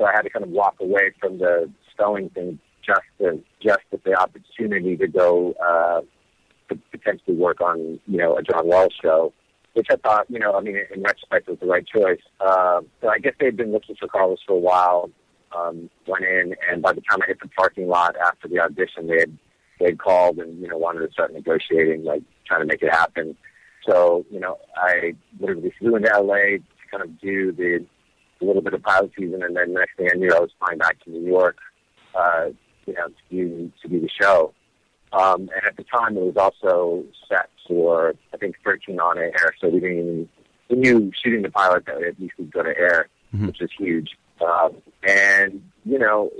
so I had to kind of walk away from the spelling thing just to just with the opportunity to go uh, to potentially work on you know a John Wells show, which I thought you know I mean in retrospect was the right choice. Uh, so I guess they'd been looking for Carlos for a while. Um, went in, and by the time I hit the parking lot after the audition, they had they had called and you know wanted to start negotiating, like trying to make it happen. So you know I literally flew into LA to kind of do the a little bit of pilot season, and then next thing I knew, I was flying back to New York, uh, you know, to do to do the show. Um, and at the time, it was also set for I think 13 on air, so we didn't even we knew shooting the pilot that at least we'd go to air, Mhm. which was huge. Um, and you know,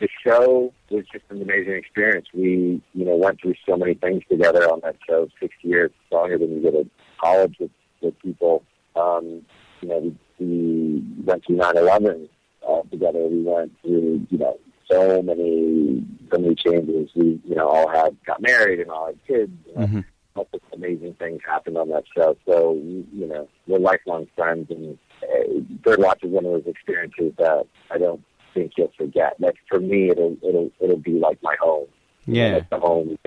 the show was just an amazing experience. We you know went through so many things together on that show. Six years longer than you go to college with with people. Um, you know, we, we went through 9/11 uh, together. We went through, you know, so many, so many changes. We, you know, all had got married and all had kids. You know, Mhm. Lots of amazing things happened on that show. So, you know, we're lifelong friends, and uh, Third Watch is one of those experiences that I don't think you'll forget. Like for me, it'll it'll it'll be like my home. You know, Yeah. like the home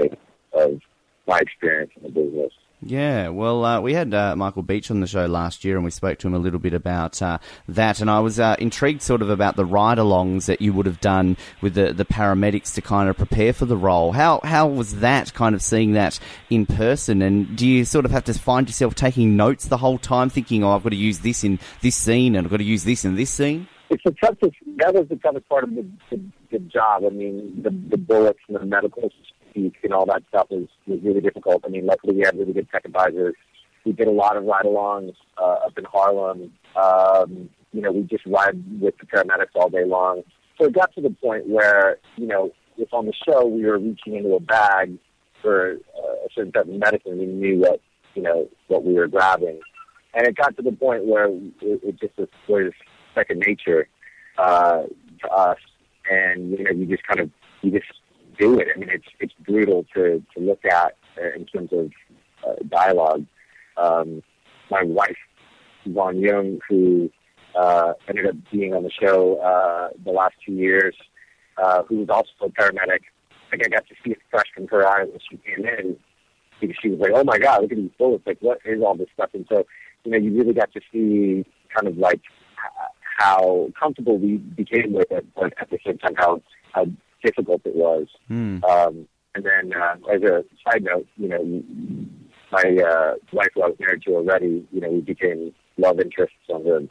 of my experience in the business. Yeah, well, uh, we had uh, Michael Beach on the show last year, and we spoke to him a little bit about uh, that. And I was uh, intrigued, sort of, about the ride-alongs that you would have done with the, the paramedics to kind of prepare for the role. How how was that kind of seeing that in person? And do you sort of have to find yourself taking notes the whole time, thinking, "Oh, I've got to use this in this scene, and I've got to use this in this scene"? it's the toughest. That was the toughest part of the, the, the job. I mean, the, the bullets and the medical speak and all that stuff was was really difficult. I mean, luckily we had really good tech advisors. We did a lot of ride-alongs uh, up in Harlem. Um, you know, we just ride with the paramedics all day long. So it got to the point where you know, if on the show we were reaching into a bag for uh, a certain type of medicine, we knew what you know what we were grabbing, and it got to the point where it, it just was, was second nature uh, to us, and you know, you just kind of you just do it. I mean, it's it's brutal to to look at uh, in terms of uh, dialogue. Um, my wife, Yvonne Jung, who uh, ended up being on the show uh, the last two years, uh, who was also a paramedic. I think I got to see it fresh from her eyes when she came in because she was like, "Oh my God, look at these bullets! Like, what is all this stuff?" And so, you know, you really got to see kind of like how comfortable we became with it, but at the same time how how difficult it was. Mm. Um, and then, uh, as a side note, you know, my uh, wife, who I was married to already, you know, we became love interests on the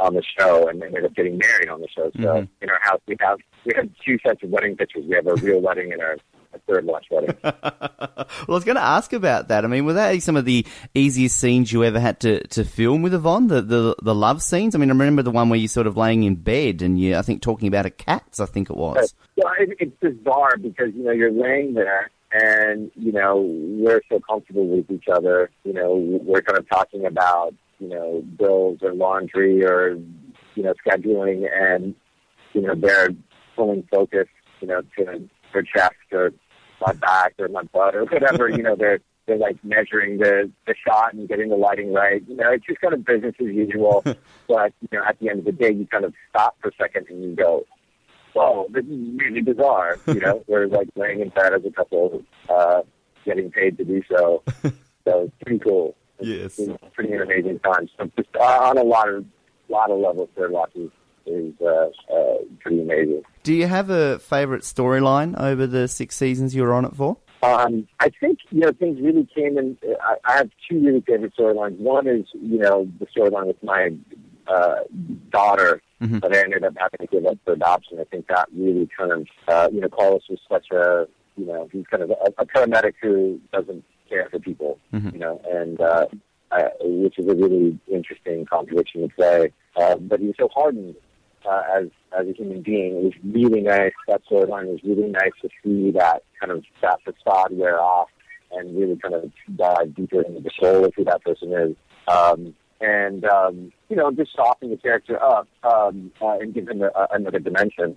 on the show, and ended up getting married on the show. So Mhm. in our house, we have we have two sets of wedding pictures. We have a real wedding and our a third watch wedding. well, I was going to ask about that. I mean, were that some of the easiest scenes you ever had to, to film with Yvonne? The, the the love scenes. I mean, I remember the one where you're sort of laying in bed and you, I think, talking about a cat. I think it was. Well, it, it's bizarre because you know you're laying there, and you know we're so comfortable with each other. You know we're kind of talking about you know bills or laundry or you know scheduling, and you know they're pulling focus, you know, to her chest or my back or my butt or whatever. you know they're they're like measuring the the shot and getting the lighting right. You know, it's just kind of business as usual. but you know, at the end of the day, you kind of stop for a second and you go, whoa, this is really bizarre. You know, we're like laying in bed as a couple, uh, getting paid to do so. So it's pretty cool. Yes. it's pretty amazing time. So just uh, on a lot of lot of levels, Third Watch is, uh, uh, pretty amazing. Do you have a favourite storyline over the six seasons you were on it for? Um, I think you know things really came in. I, I have two really favorite storylines. One is you know the storyline with my uh, daughter Mhm. that I ended up having to give up for adoption. I think that really kind of uh, you know Carlos was such a you know he's kind of a, a paramedic who doesn't care for people, Mhm. you know, and uh, uh, which is a really interesting contradiction to play. Uh, but he was so hardened uh, as as a human being. It was really nice. That storyline was really nice to see that kind of that facade wear off and really kind of dive deeper into the soul of who that person is. Um, and um, you know, just soften the character up um, uh, and give him a, a, another dimension.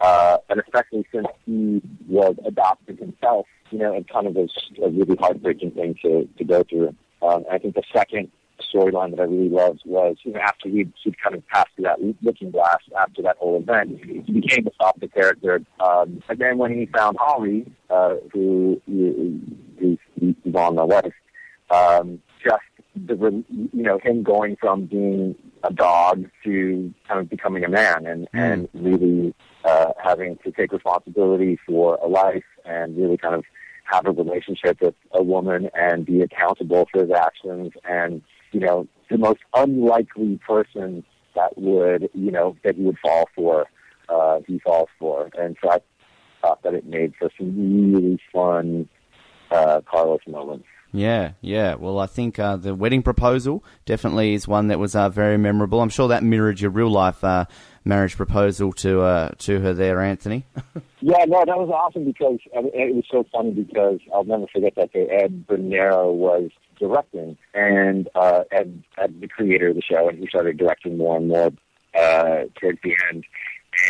Uh, and especially since he was adopted himself, you know, it kind of was a really heartbreaking thing to, to go through. Um, I think the second storyline that I really loved was, you know, after he'd, he'd kind of passed through that looking glass after that whole event, he became a softer character. Um, and then when he found Holly, uh, who, who's Yvonne, my wife, um, just the, you know, him going from being a dog to kind of becoming a man and, and really uh, having to take responsibility for a life and really kind of have a relationship with a woman and be accountable for his actions and you know the most unlikely person that would you know that he would fall for uh he falls for and so i thought that it made for some really fun uh carlos moments Yeah, yeah. Well, I think uh, the wedding proposal definitely is one that was uh, very memorable. I'm sure that mirrored your real life uh, marriage proposal to uh, to her there, Anthony. Yeah, no, that was awesome because I mean, it was so funny because I'll never forget that day. Ed Bernero was directing, and uh, Ed, Ed, the creator of the show, and he started directing more and more uh, towards the end.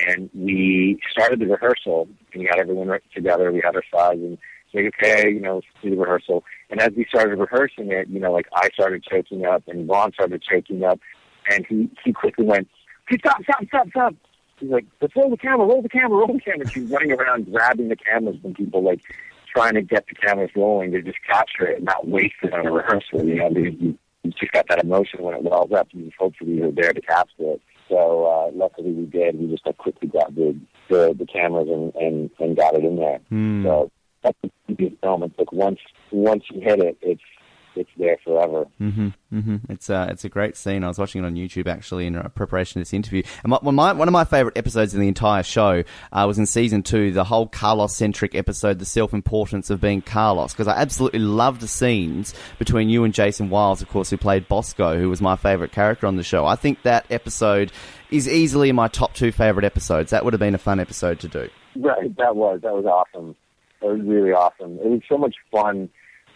And we started the rehearsal, and we got everyone right together. We had our sides, and like, okay, you know, do the rehearsal. And as we started rehearsing it, you know, like I started choking up, and Ron started choking up, and he he quickly went, "Hey, stop, stop, stop, stop!" He's like, let's roll the camera, roll the camera, roll the camera. She's running around grabbing the cameras from people, like trying to get the cameras rolling to just capture it and not waste it on a rehearsal. You know, because you, you just got that emotion when it wells up. And hopefully you're there to capture it. So uh, luckily we did. We just like quickly got the the, the cameras and, and and got it in there. So that's the film. It's like once once you hit it, it's it's there forever. hmm hmm It's uh, it's a great scene. I was watching it on YouTube actually in preparation of this interview. And my, one, of my, one of my favorite episodes in the entire show uh, was in season two, the whole Carlos centric episode, the self importance of being Carlos, because I absolutely loved the scenes between you and Jason Wiles, of course, who played Bosco, who was my favorite character on the show. I think that episode is easily my top two favorite episodes. That would have been a fun episode to do. Right, that was that was awesome. That was really awesome. It was so much fun.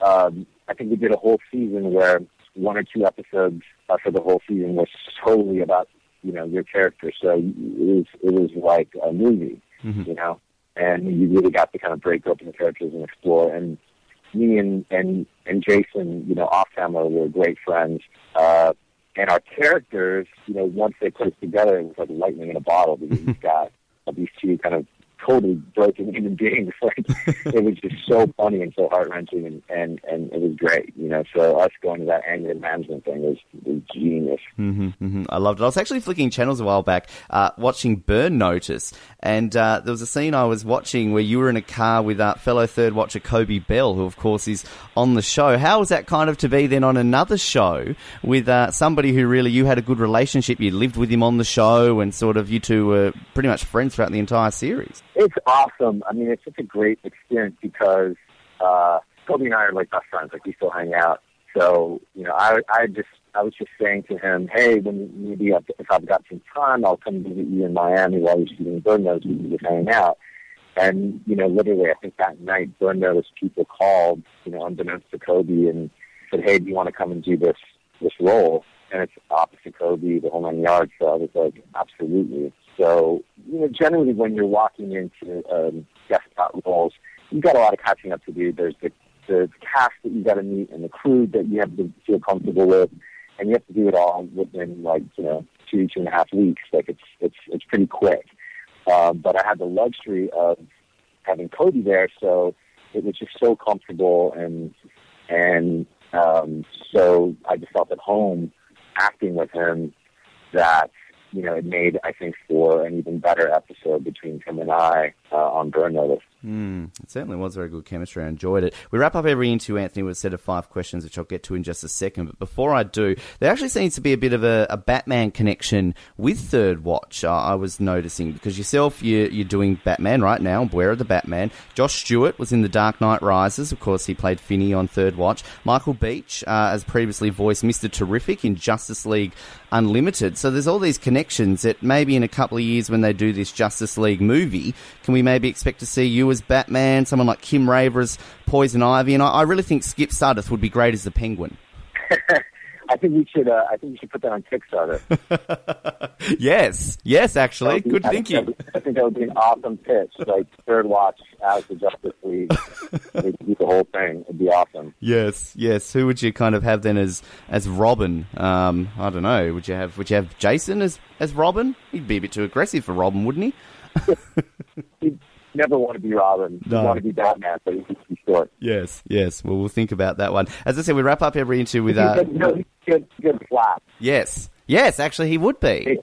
Um, I think we did a whole season where one or two episodes uh, for the whole season was solely about you know your character. So it was it was like a movie, you know, and you really got to kind of break open the characters and explore. And me and and and Jason, you know, off camera, were great friends. Uh, and our characters, you know, once they put us together, it was like lightning in a bottle because we've got uh, these two kind of totally broken human beings. Like it was just so funny and so heart wrenching, and, and and it was great. You know, so us going to that anger management thing was, was genius. hmm I loved it. I was actually flicking channels a while back, uh, watching Burn Notice, and uh, there was a scene I was watching where you were in a car with uh, fellow third watcher Coby Bell, who of course is on the show. How was that kind of to be then on another show with uh, somebody who really you had a good relationship? You lived with him on the show, and sort of you two were pretty much friends throughout the entire series. It's awesome. I mean, it's such a great experience because uh, Coby and I are like best friends. Like we still hang out. So you know, I I just I was just saying to him, hey, when maybe if I've got some time, I'll come visit you in Miami while you're shooting Burn Notice. We can just hang out. And you know, literally, I think that night, Burn Notice people called, you know, unbeknownst to Coby, and said, hey, do you want to come and do this this role? And it's opposite Coby, the whole nine yards. So I was like, absolutely. So you know, generally, when you're walking into um, guest spot roles, you've got a lot of catching up to do. There's the the cast that you've got to meet and the crew that you have to feel comfortable with, and you have to do it all within like you know two two and a half weeks. Like it's it's it's pretty quick. Um, but I had the luxury of having Coby there, so it was just so comfortable and and um, so I just felt at home acting with him that you know it made I think for an even better episode between him and I uh, on Burn Notice. Mm, it certainly was very good chemistry. I enjoyed it. We wrap up every interview, Anthony, with a set of five questions, which I'll get to in just a second. But before I do, there actually seems to be a bit of a, a Batman connection with Third Watch. Uh, I was noticing because yourself, you're, you're doing Batman right now, Beware of the Batman. Josh Stewart was in The Dark Knight Rises. Of course, he played Finney on Third Watch. Michael Beach, uh, as previously voiced Mr. Terrific in Justice League Unlimited. So there's all these connections that maybe in a couple of years when they do this Justice League movie, can we maybe expect to see you as Batman, someone like Kim Raver as Poison Ivy? And I, I really think Skip Sudduth would be great as the Penguin. I think we should. Uh, I think we should put that on Kickstarter. yes, yes, actually, good I thinking. Think I think that would be an awesome pitch. Like third watch as the Justice League, do the whole thing. It'd be awesome. Yes, yes. Who would you kind of have then as as Robin? Um, I don't know. Would you have Would you have Jason as as Robin? He'd be a bit too aggressive for Robin, wouldn't he? He'd never want to be Robin. No. want to be Batman, but he could be short. Yes, yes. Well, we'll think about that one. As I said, we wrap up every interview with uh, He's good, good, good flash. yes, yes. Actually, he would be.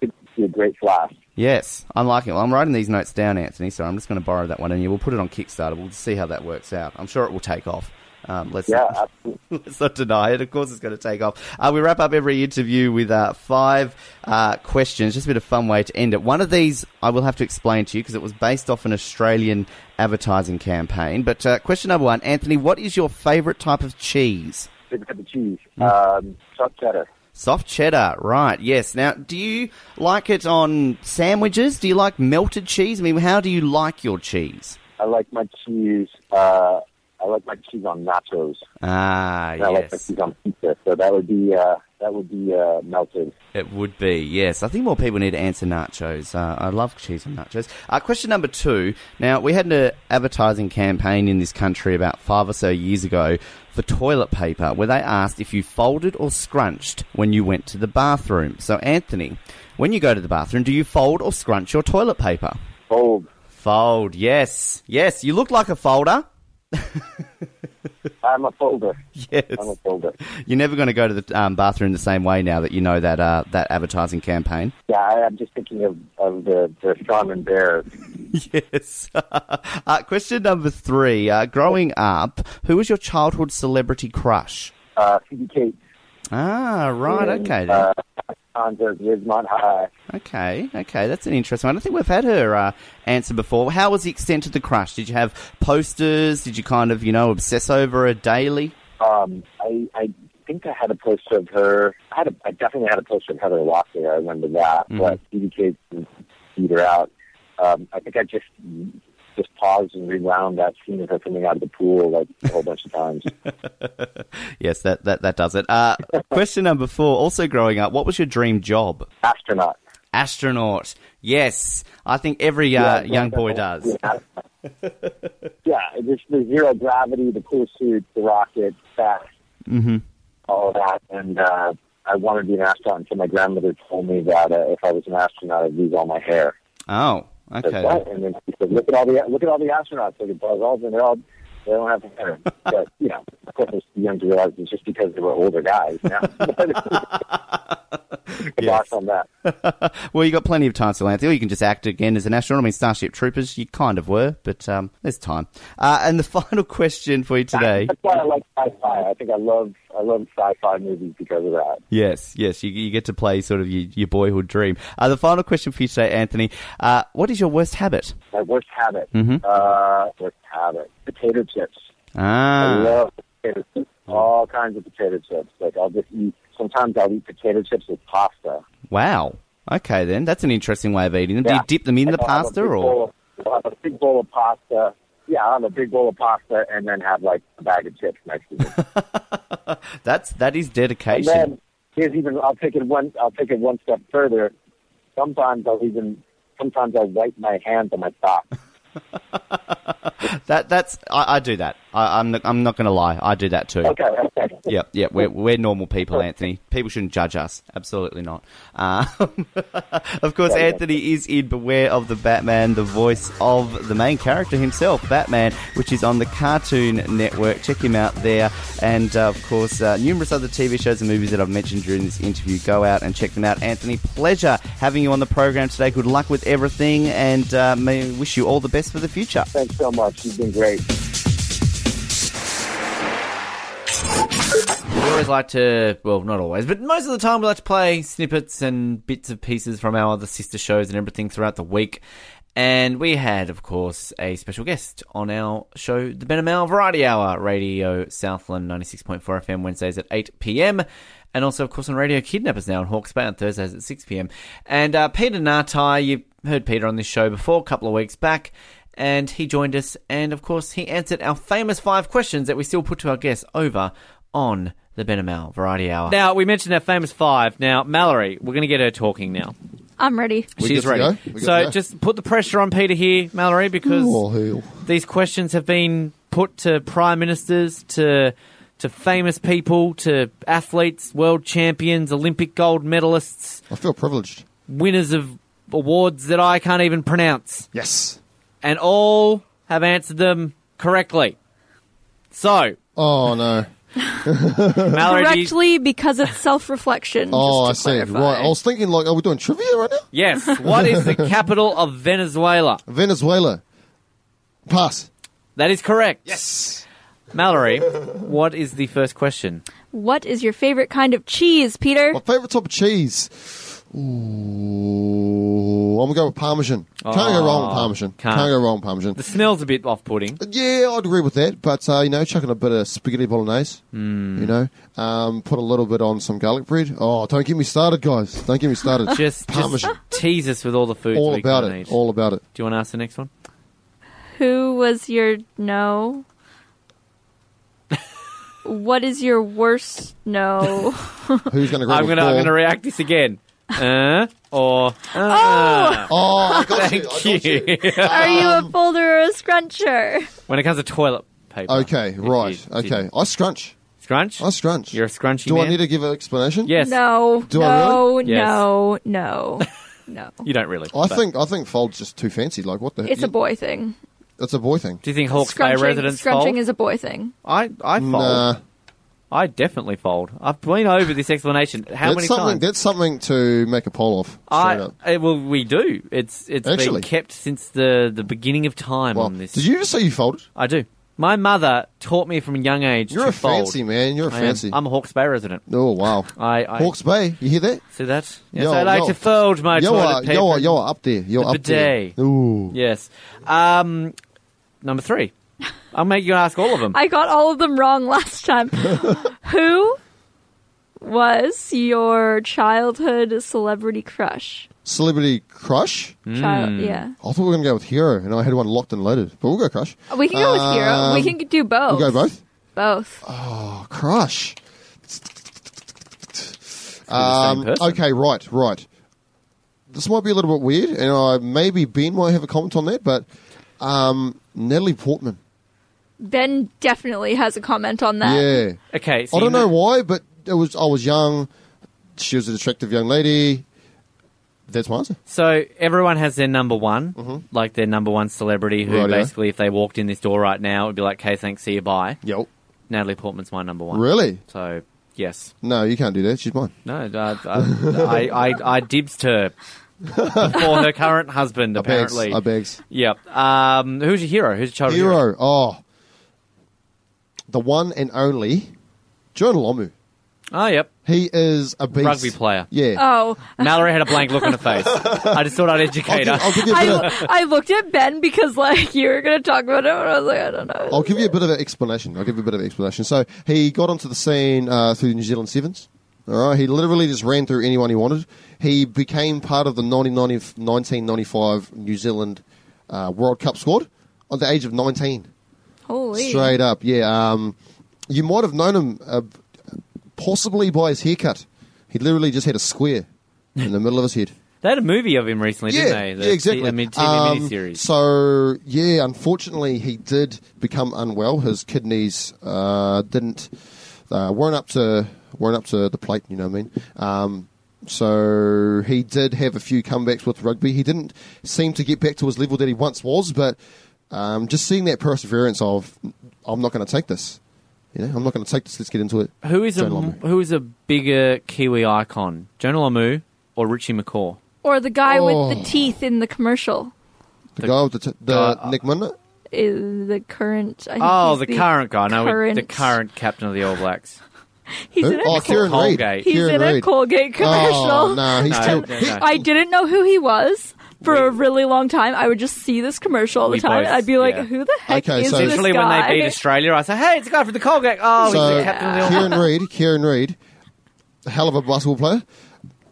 He'd be a great flash. Yes, I'm liking it. Well, I'm writing these notes down, Anthony. So I'm just going to borrow that one, and you. We'll put it on Kickstarter. We'll see how that works out. I'm sure it will take off. Um, let's Yeah, absolutely. Let's not deny it. Of course, it's going to take off. Uh, we wrap up every interview with uh, five uh, questions. Just a bit of fun way to end it. One of these I will have to explain to you because it was based off an Australian advertising campaign. But uh, question number one, Anthony, what is your favourite type of cheese? Big type of cheese. Um, soft cheddar. Soft cheddar, right? Yes. Now, do you like it on sandwiches? Do you like melted cheese? I mean, how do you like your cheese? I like my cheese. Uh, I like my cheese on nachos. Ah, And I like my cheese on pizza. So that would be uh, that would be uh, melted. It would be, yes. I think more people need to answer nachos. Uh, I love cheese on nachos. Uh, question number two. Now, we had an advertising campaign in this country about five or so years ago for toilet paper where they asked if you folded or scrunched when you went to the bathroom. So, Anthony, when you go to the bathroom, do you fold or scrunch your toilet paper? Fold. Fold, yes. Yes, you look like a folder. I'm a folder. Yes. I'm a folder. You're never going to go to the um, bathroom the same way now that you know that uh, that advertising campaign. Yeah, I, I'm just thinking of, of the, the Bears. yes. uh, question number three. Uh, growing up, who was your childhood celebrity crush? Uh, Phoebe Cates. Ah, right. and, Okay. Uh, Conjures, Ridgemont High. Okay. Okay. That's an interesting one. I think we've had her uh, answer before. How was the extent of the crush? Did you have posters? Did you kind of, you know, obsess over her daily? Um, I, I think I had a poster of her. I had a, I definitely had a poster of Heather Locklear. I remember that. Mm-hmm. But Cates beat her out. Um, I think I just just paused and rewound that scene of her coming out of the pool like a whole bunch of times. Yes, that, that, that does it. Uh, question number four. Also growing up, what was your dream job? Astronaut. Astronaut. Yes. I think every uh, Yeah, young boy does. Yeah, yeah just the zero gravity, the cool suit, the rocket, fast, hmm all of that. And uh, I wanted to be an astronaut until my grandmother told me that uh, if I was an astronaut, I'd lose all my hair. Oh, Okay. what? And then he said, look at all the look at all the astronauts. Look at Buzz Aldrin. They're all they don't have hair. but you know, of course, it's young to realize it's just because they were older guys. Yes. on that. well, you got plenty of time still, Anthony. Or you can just act again as an astronaut. I mean, Starship Troopers, you kind of were, but um, there's time. Uh, and the final question for you today. That's why I like sci-fi. I think I love I love sci-fi movies because of that. Yes, yes, you, you get to play sort of your, your boyhood dream. Uh, the final question for you today, Anthony. Uh, what is your worst habit? My worst habit. Mhm. Uh, worst habit. Potato chips. I Ah, love potato chips. All kinds of potato chips. Like I'll just eat. Sometimes I'll eat potato chips with pasta. wow. Okay, then that's an interesting way of eating them. Do you dip them in the I'll have a pasta, or bowl I'll have a big bowl of pasta. Yeah, I'll have a big bowl of pasta and then have like a bag of chips next to me. that's that is and dedication. then here's even I'll take it one I'll take it one step further. Sometimes I'll even sometimes I'll wipe my hands on my socks. That that's I, I do that. I, I'm not, I'm not going to lie. I do that too. Okay, okay. Yep, yep. We're, we're normal people, Anthony. People shouldn't judge us. Absolutely not. Uh, of course, Anthony is in Beware of the Batman, the voice of the main character himself, Batman, which is on the Cartoon Network. Check him out there. And, uh, of course, uh, numerous other TV shows and movies that I've mentioned during this interview. Go out and check them out. Anthony, pleasure having you on the program today. Good luck with everything and uh, may wish you all the best for the future. Thanks so much. You've been great. We always like to, well, not always, but most of the time we like to play snippets and bits of pieces from our other sister shows and everything throughout the week. And we had, of course, a special guest on our show, the Ben and Mel Variety Hour, Radio Southland 96.4 FM, Wednesdays at 8 p.m. And also, of course, on Radio Kidnappers now on Hawke's Bay on Thursdays at 6 p.m. And uh, Peter Nartai, you've heard Peter on this show before, a couple of weeks back. And he joined us, and of course, he answered our famous five questions that we still put to our guests over on the Ben and Mel Variety Hour. Now, we mentioned our famous five. Now, Mallory, we're going to get her talking now. I'm ready. We She's good to ready. go? We good So go? just put the pressure on Peter here, Mallory, because Oh, hell. these questions have been put to prime ministers, to to famous people, to athletes, world champions, Olympic gold medalists, I feel privileged. winners of awards that I can't even pronounce, Yes. And all have answered them correctly. So, Oh, no. Mallory, do you- Correctly because it's self-reflection. Oh, I see. Right. I was thinking, like, are we doing trivia right now? yes, what is the capital of Venezuela? Venezuela. Pass. That is correct. Yes. Mallory, what is the first question? What is your favorite kind of cheese, Peter? My favourite type of cheese. Ooh, I'm gonna go with Parmesan. Can't go wrong with Oh, Parmesan. can't. Can't. go wrong with Parmesan. The smell's a bit off-putting. Yeah, I'd agree with that. But uh, you know, chucking a bit of spaghetti bolognese. Hmm. You know, um, put a little bit on some garlic bread. Oh, don't get me started, guys. Don't get me started. Just, just Parmesan. tease us with all the foods all we about can't it. eat. All about it. Do you want to ask the next one? Who was your no? what is your worst no? Who's gonna grab I'm a gonna I'm ball? gonna react this again. Uh, or uh. Oh, I got you. I Thank got you. you. Are you a folder or a scruncher? when it comes to toilet paper. Okay, right. you Okay, didn't- I scrunch. Scrunch. I scrunch. You're a scrunchy Do man. I need to give an explanation? Yes. No, Do I no, really? Yes. no, no, no. You don't really. I but- think I think fold's just too fancy. Like what the? It's a boy thing. It's a boy thing. Do you think Hawke's Bay Scrunching, residents scrunching fold? is a boy thing. I I fold. Nah, I definitely fold. I've been over this explanation. How that's many something. times? That's something to make a poll of. I up. eh, well, we do. It's it's Actually. been kept since the the beginning of time Well, on this. did you just say you folded? I do. My mother taught me from a young age. You're to a fold. fancy man. You're a I am. fancy. I'm a Hawke's Bay resident. oh wow, I, I Hawke's Bay. You hear that? see that. Yes, Yo, I like yo. to fold my You're toilet paper. you're you're up there. You're The up bidet. there. Ooh. Yes. Um, number three. I'll make you ask all of them. I got all of them wrong last time. Who was your childhood celebrity crush? Celebrity crush. Child, Hmm. yeah. I thought we were gonna go with hero, and I had one locked and loaded. But we'll go crush. We can go with hero. We Um, can do both. We'll go both. Both. Oh, crush. same Um, person. okay, right, right. This might be a little bit weird, and I maybe Ben might have a comment on that, but um, Natalie Portman. Ben definitely has a comment on that. Yeah, Okay. So I don't know why, but it was I was young. She was an attractive young lady, That's my answer. So everyone has their number one, mm-hmm. like their number one celebrity who Rightio. basically, if they walked in this door right now, it would be like, "Okay, thanks, see you, bye." Yep. Natalie Portman's my number one. Really? So yes, No, you can't do that. She's mine. no, I, I, I, I, I dibsed her before her current husband. I begs. Apparently, I begs. Yep. Um, who's your hero? Who's your childhood hero? Hero. Oh, the one and only Jonah Lomu. Oh, yep. He is a beast. Rugby player. Yeah. Oh, Mallory had a blank look on her face. I just thought I'd I'll educate give, her. I'll give you a bit of, I, I looked at Ben because like you were going to talk about him, and I was like, I don't know. I'll give you a bit of an explanation. I'll give you a bit of an explanation. So he got onto the scene uh, through the New Zealand Sevens. All right, he literally just ran through anyone he wanted. He became part of the 1995 New Zealand uh, World Cup squad at the age of 19. Holy. Straight up, yeah. Um, you might have known him uh, possibly by his haircut. He literally just had a square in the middle of his head. They had a movie of him recently, Yeah, didn't they? The yeah, exactly. T- I mean, TV Um, miniseries. So yeah, unfortunately, he did become unwell. His kidneys uh, didn't uh, weren't up to weren't up to the plate. You know what I mean? Um, so he did have a few comebacks with rugby. He didn't seem to get back to his level that he once was, but um, just seeing that perseverance of I'm not going to take this. You know, I'm not going to take this. Let's get into it. Who is a Lomu. who is a bigger Kiwi icon, Jonah Lomu or Richie McCaw? Or the guy Oh. with the teeth in the commercial The, The guy with the, t- the guy- Nick Minna. is the current. I think Oh, he's the, current guy. No, we- the current- current captain of the All Blacks. He's Who? in a Oh, Col- Kieran Read. Colgate. He's Kieran in a Read. Colgate commercial. Oh no, he's No, too. no, no. I didn't know who he was for a really long time. I would just see this commercial all the We time. both, I'd be like, yeah. "Who the heck Okay, is so- this Essentially, guy?" when they beat Australia, I say, "Hey, it's a guy from the Colgate." Oh, he's So the captain of the Kieran Blacks. Read, Kieran Read, a hell of a basketball player,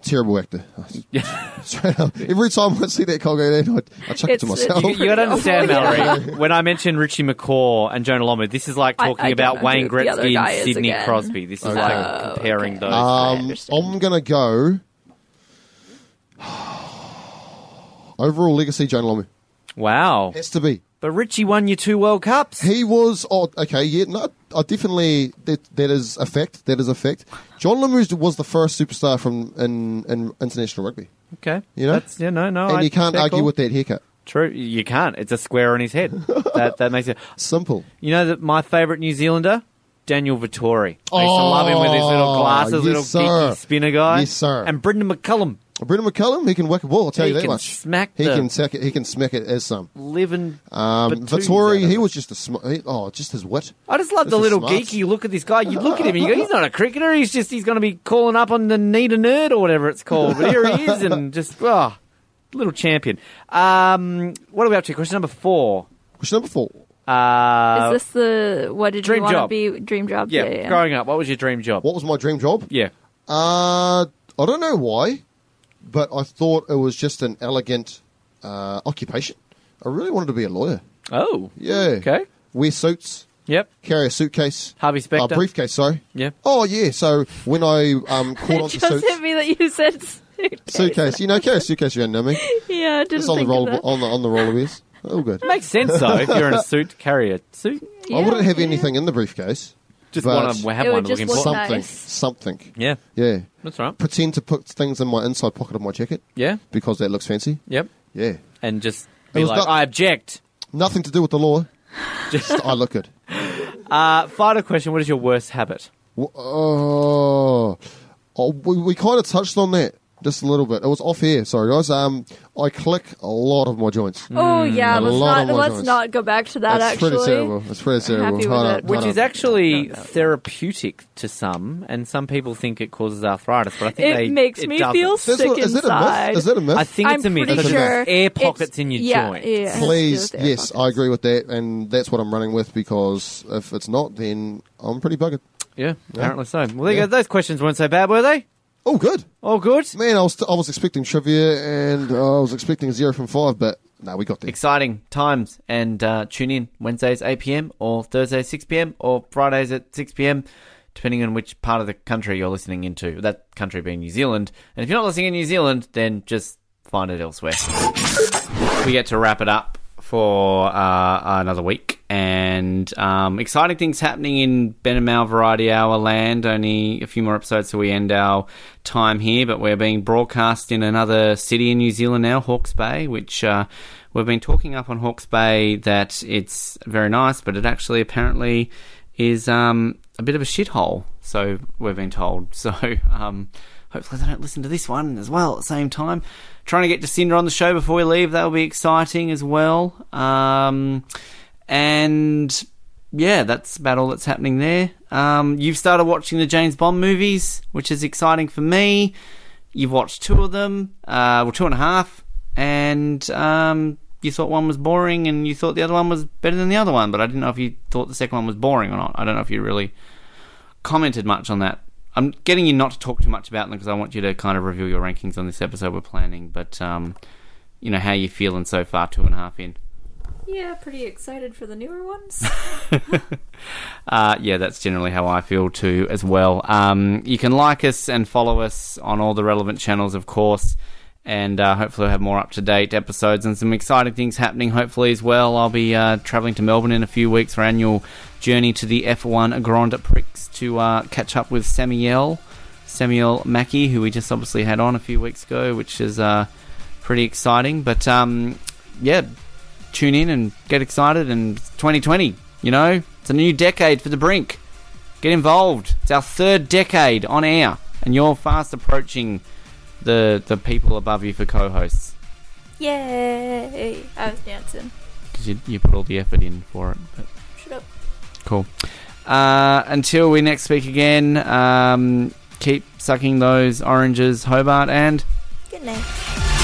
terrible actor. Straight up. Every time I see that Colgate ad, I, I chuck it to myself. You, you got to understand, Yeah. Mallory. When I mentioned Richie McCaw and Jonah Lomu, this is like talking I don't about Wayne who Gretzky and is Sidney again. Crosby. This is Okay. like Oh, comparing okay. those. Um. I'm gonna go. Overall legacy, Jonah Lomu wow. has to be. But Richie won you two World Cups. He was oh, okay. Yeah, no, I definitely that that is a fact. That is a fact. Jonah Lomu was the first superstar from in, in international rugby, Okay. You know? That's, yeah, no, no. and I- you can't argue call. with that haircut. True. You can't. It's a square on his head. that that makes it. Simple. You know that my favourite New Zealander, Daniel Vettori. I used to love him with his little Oh, glasses, yes, little sir. spinner guy. Yes, sir. And Brendon McCullum, Brendon McCullum, he can whack a ball. I'll tell He you that can much. smack He can sack it. He can smack it as some. living. Um, Batoons Vettori, he was just a sm- he, oh, just his wit. I just love This the little smart. geeky look at this guy. You look at him and you go, he's not a cricketer. He's just he's going to be calling up on the need a nerd or whatever it's called. But here he is, and just oh, little champion. Um, what are we up to? Question number four. Question number four. Uh, is this the what did dream you want job. to be? Dream job. yeah, Yeah, yeah. growing up, what was your dream job? What was my dream job? Yeah. Uh, I don't know why, but I thought it was just an elegant uh, occupation. I really wanted to be a lawyer. Oh. Yeah. Okay. Wear suits, Yep. carry a suitcase. Harvey Uh, Specter. briefcase, sorry. Yeah. Oh, yeah. So when I um, caught It onto just suits, hit me that you said suitcase. suitcase, you know, carry a suitcase around, know me? Yeah, I didn't It's on the think roll of that. on the on the roller. Oh, good. Makes sense though. if you're in a suit, carry a suit. I wouldn't have anything in the briefcase. Just But- want to have It one would just looking look for. something, nice. something. Yeah, Yeah. that's right. Pretend to put things in my inside pocket of my jacket Yeah. because that looks fancy. Yep. Yeah. And just be was like, not- I object. Nothing to do with the law. Just I look good. uh, final question: What is your worst habit? W- Oh, oh we, we kind of touched on that just a little bit. It was off air. Sorry, guys. Um, I click a lot of my joints. Oh yeah, A let's lot not of my let's joints. not go back to that. That's actually, pretty terrible. It's pretty I'm terrible. happy with it. Which is actually No, no. therapeutic to some, and some people think it causes arthritis. But I think It they, makes it me doesn't. feel sick what- is that a inside. myth? Is that a myth? I think it's I'm a myth pretty because sure there's air it's- pockets in your yeah, joint. Yeah, it has to do Please, with air yes, pockets. I agree with that, and that's what I'm running with because if it's not, then I'm pretty buggered. Yeah, apparently so. Well, there you Yeah. go. Those questions weren't so bad, were they? Oh, good. All good. Man, I was I was expecting trivia and uh, I was expecting a zero from five, but no, we got there. Exciting times, and uh, tune in Wednesdays 8 p.m. or Thursdays 6 p.m. or Fridays at 6 p.m. Depending on which part of the country you're listening into. That country being New Zealand, and if you're not listening in New Zealand, then just find it elsewhere. we get to wrap it up for uh, another week. And um, exciting things happening in Ben and Mal Variety Hour land. Only a few more episodes till we end our time here, but we're being broadcast in another city in New Zealand now, Hawke's Bay, which uh, we've been talking up on Hawke's Bay that it's very nice, but it actually apparently is um, a bit of a shithole. So we've been told. So um, hopefully they don't listen to this one as well at the same time. Trying to get Jacinda on the show before we leave. That'll be exciting as well. Um, and yeah, that's about all that's happening there. Um, you've started watching the James Bond movies, which is exciting for me. You've watched two of them, uh, well, two and a half, and um, you thought one was boring, and you thought the other one was better than the other one. But I didn't know if you thought the second one was boring or not. I don't know if you really commented much on that. I'm getting you not to talk too much about them because I want you to kind of reveal your rankings on this episode we're planning. But um, you know how you feeling so far, two and a half in. Yeah, pretty excited for the newer ones. Uh, yeah, that's generally how I feel too, as well. Um, you can like us and follow us on all the relevant channels, of course, and uh, hopefully we'll have more up to date episodes and some exciting things happening, hopefully, as well. I'll be uh, travelling to Melbourne in a few weeks for annual journey to the F1 Grand Prix to uh, catch up with Samuel, Samuel Mackey, who we just obviously had on a few weeks ago, which is uh, pretty exciting. But um, yeah, tune in and get excited. And 2020, you know, it's a new decade for the brink. Get involved. It's our third decade on air, and you're fast approaching the the people above you for co-hosts. Yay! I was dancing. Because you, you put all the effort in for it. But Shut up. cool. Uh, until we next speak again, um, keep sucking those oranges, Hobart, and Good night.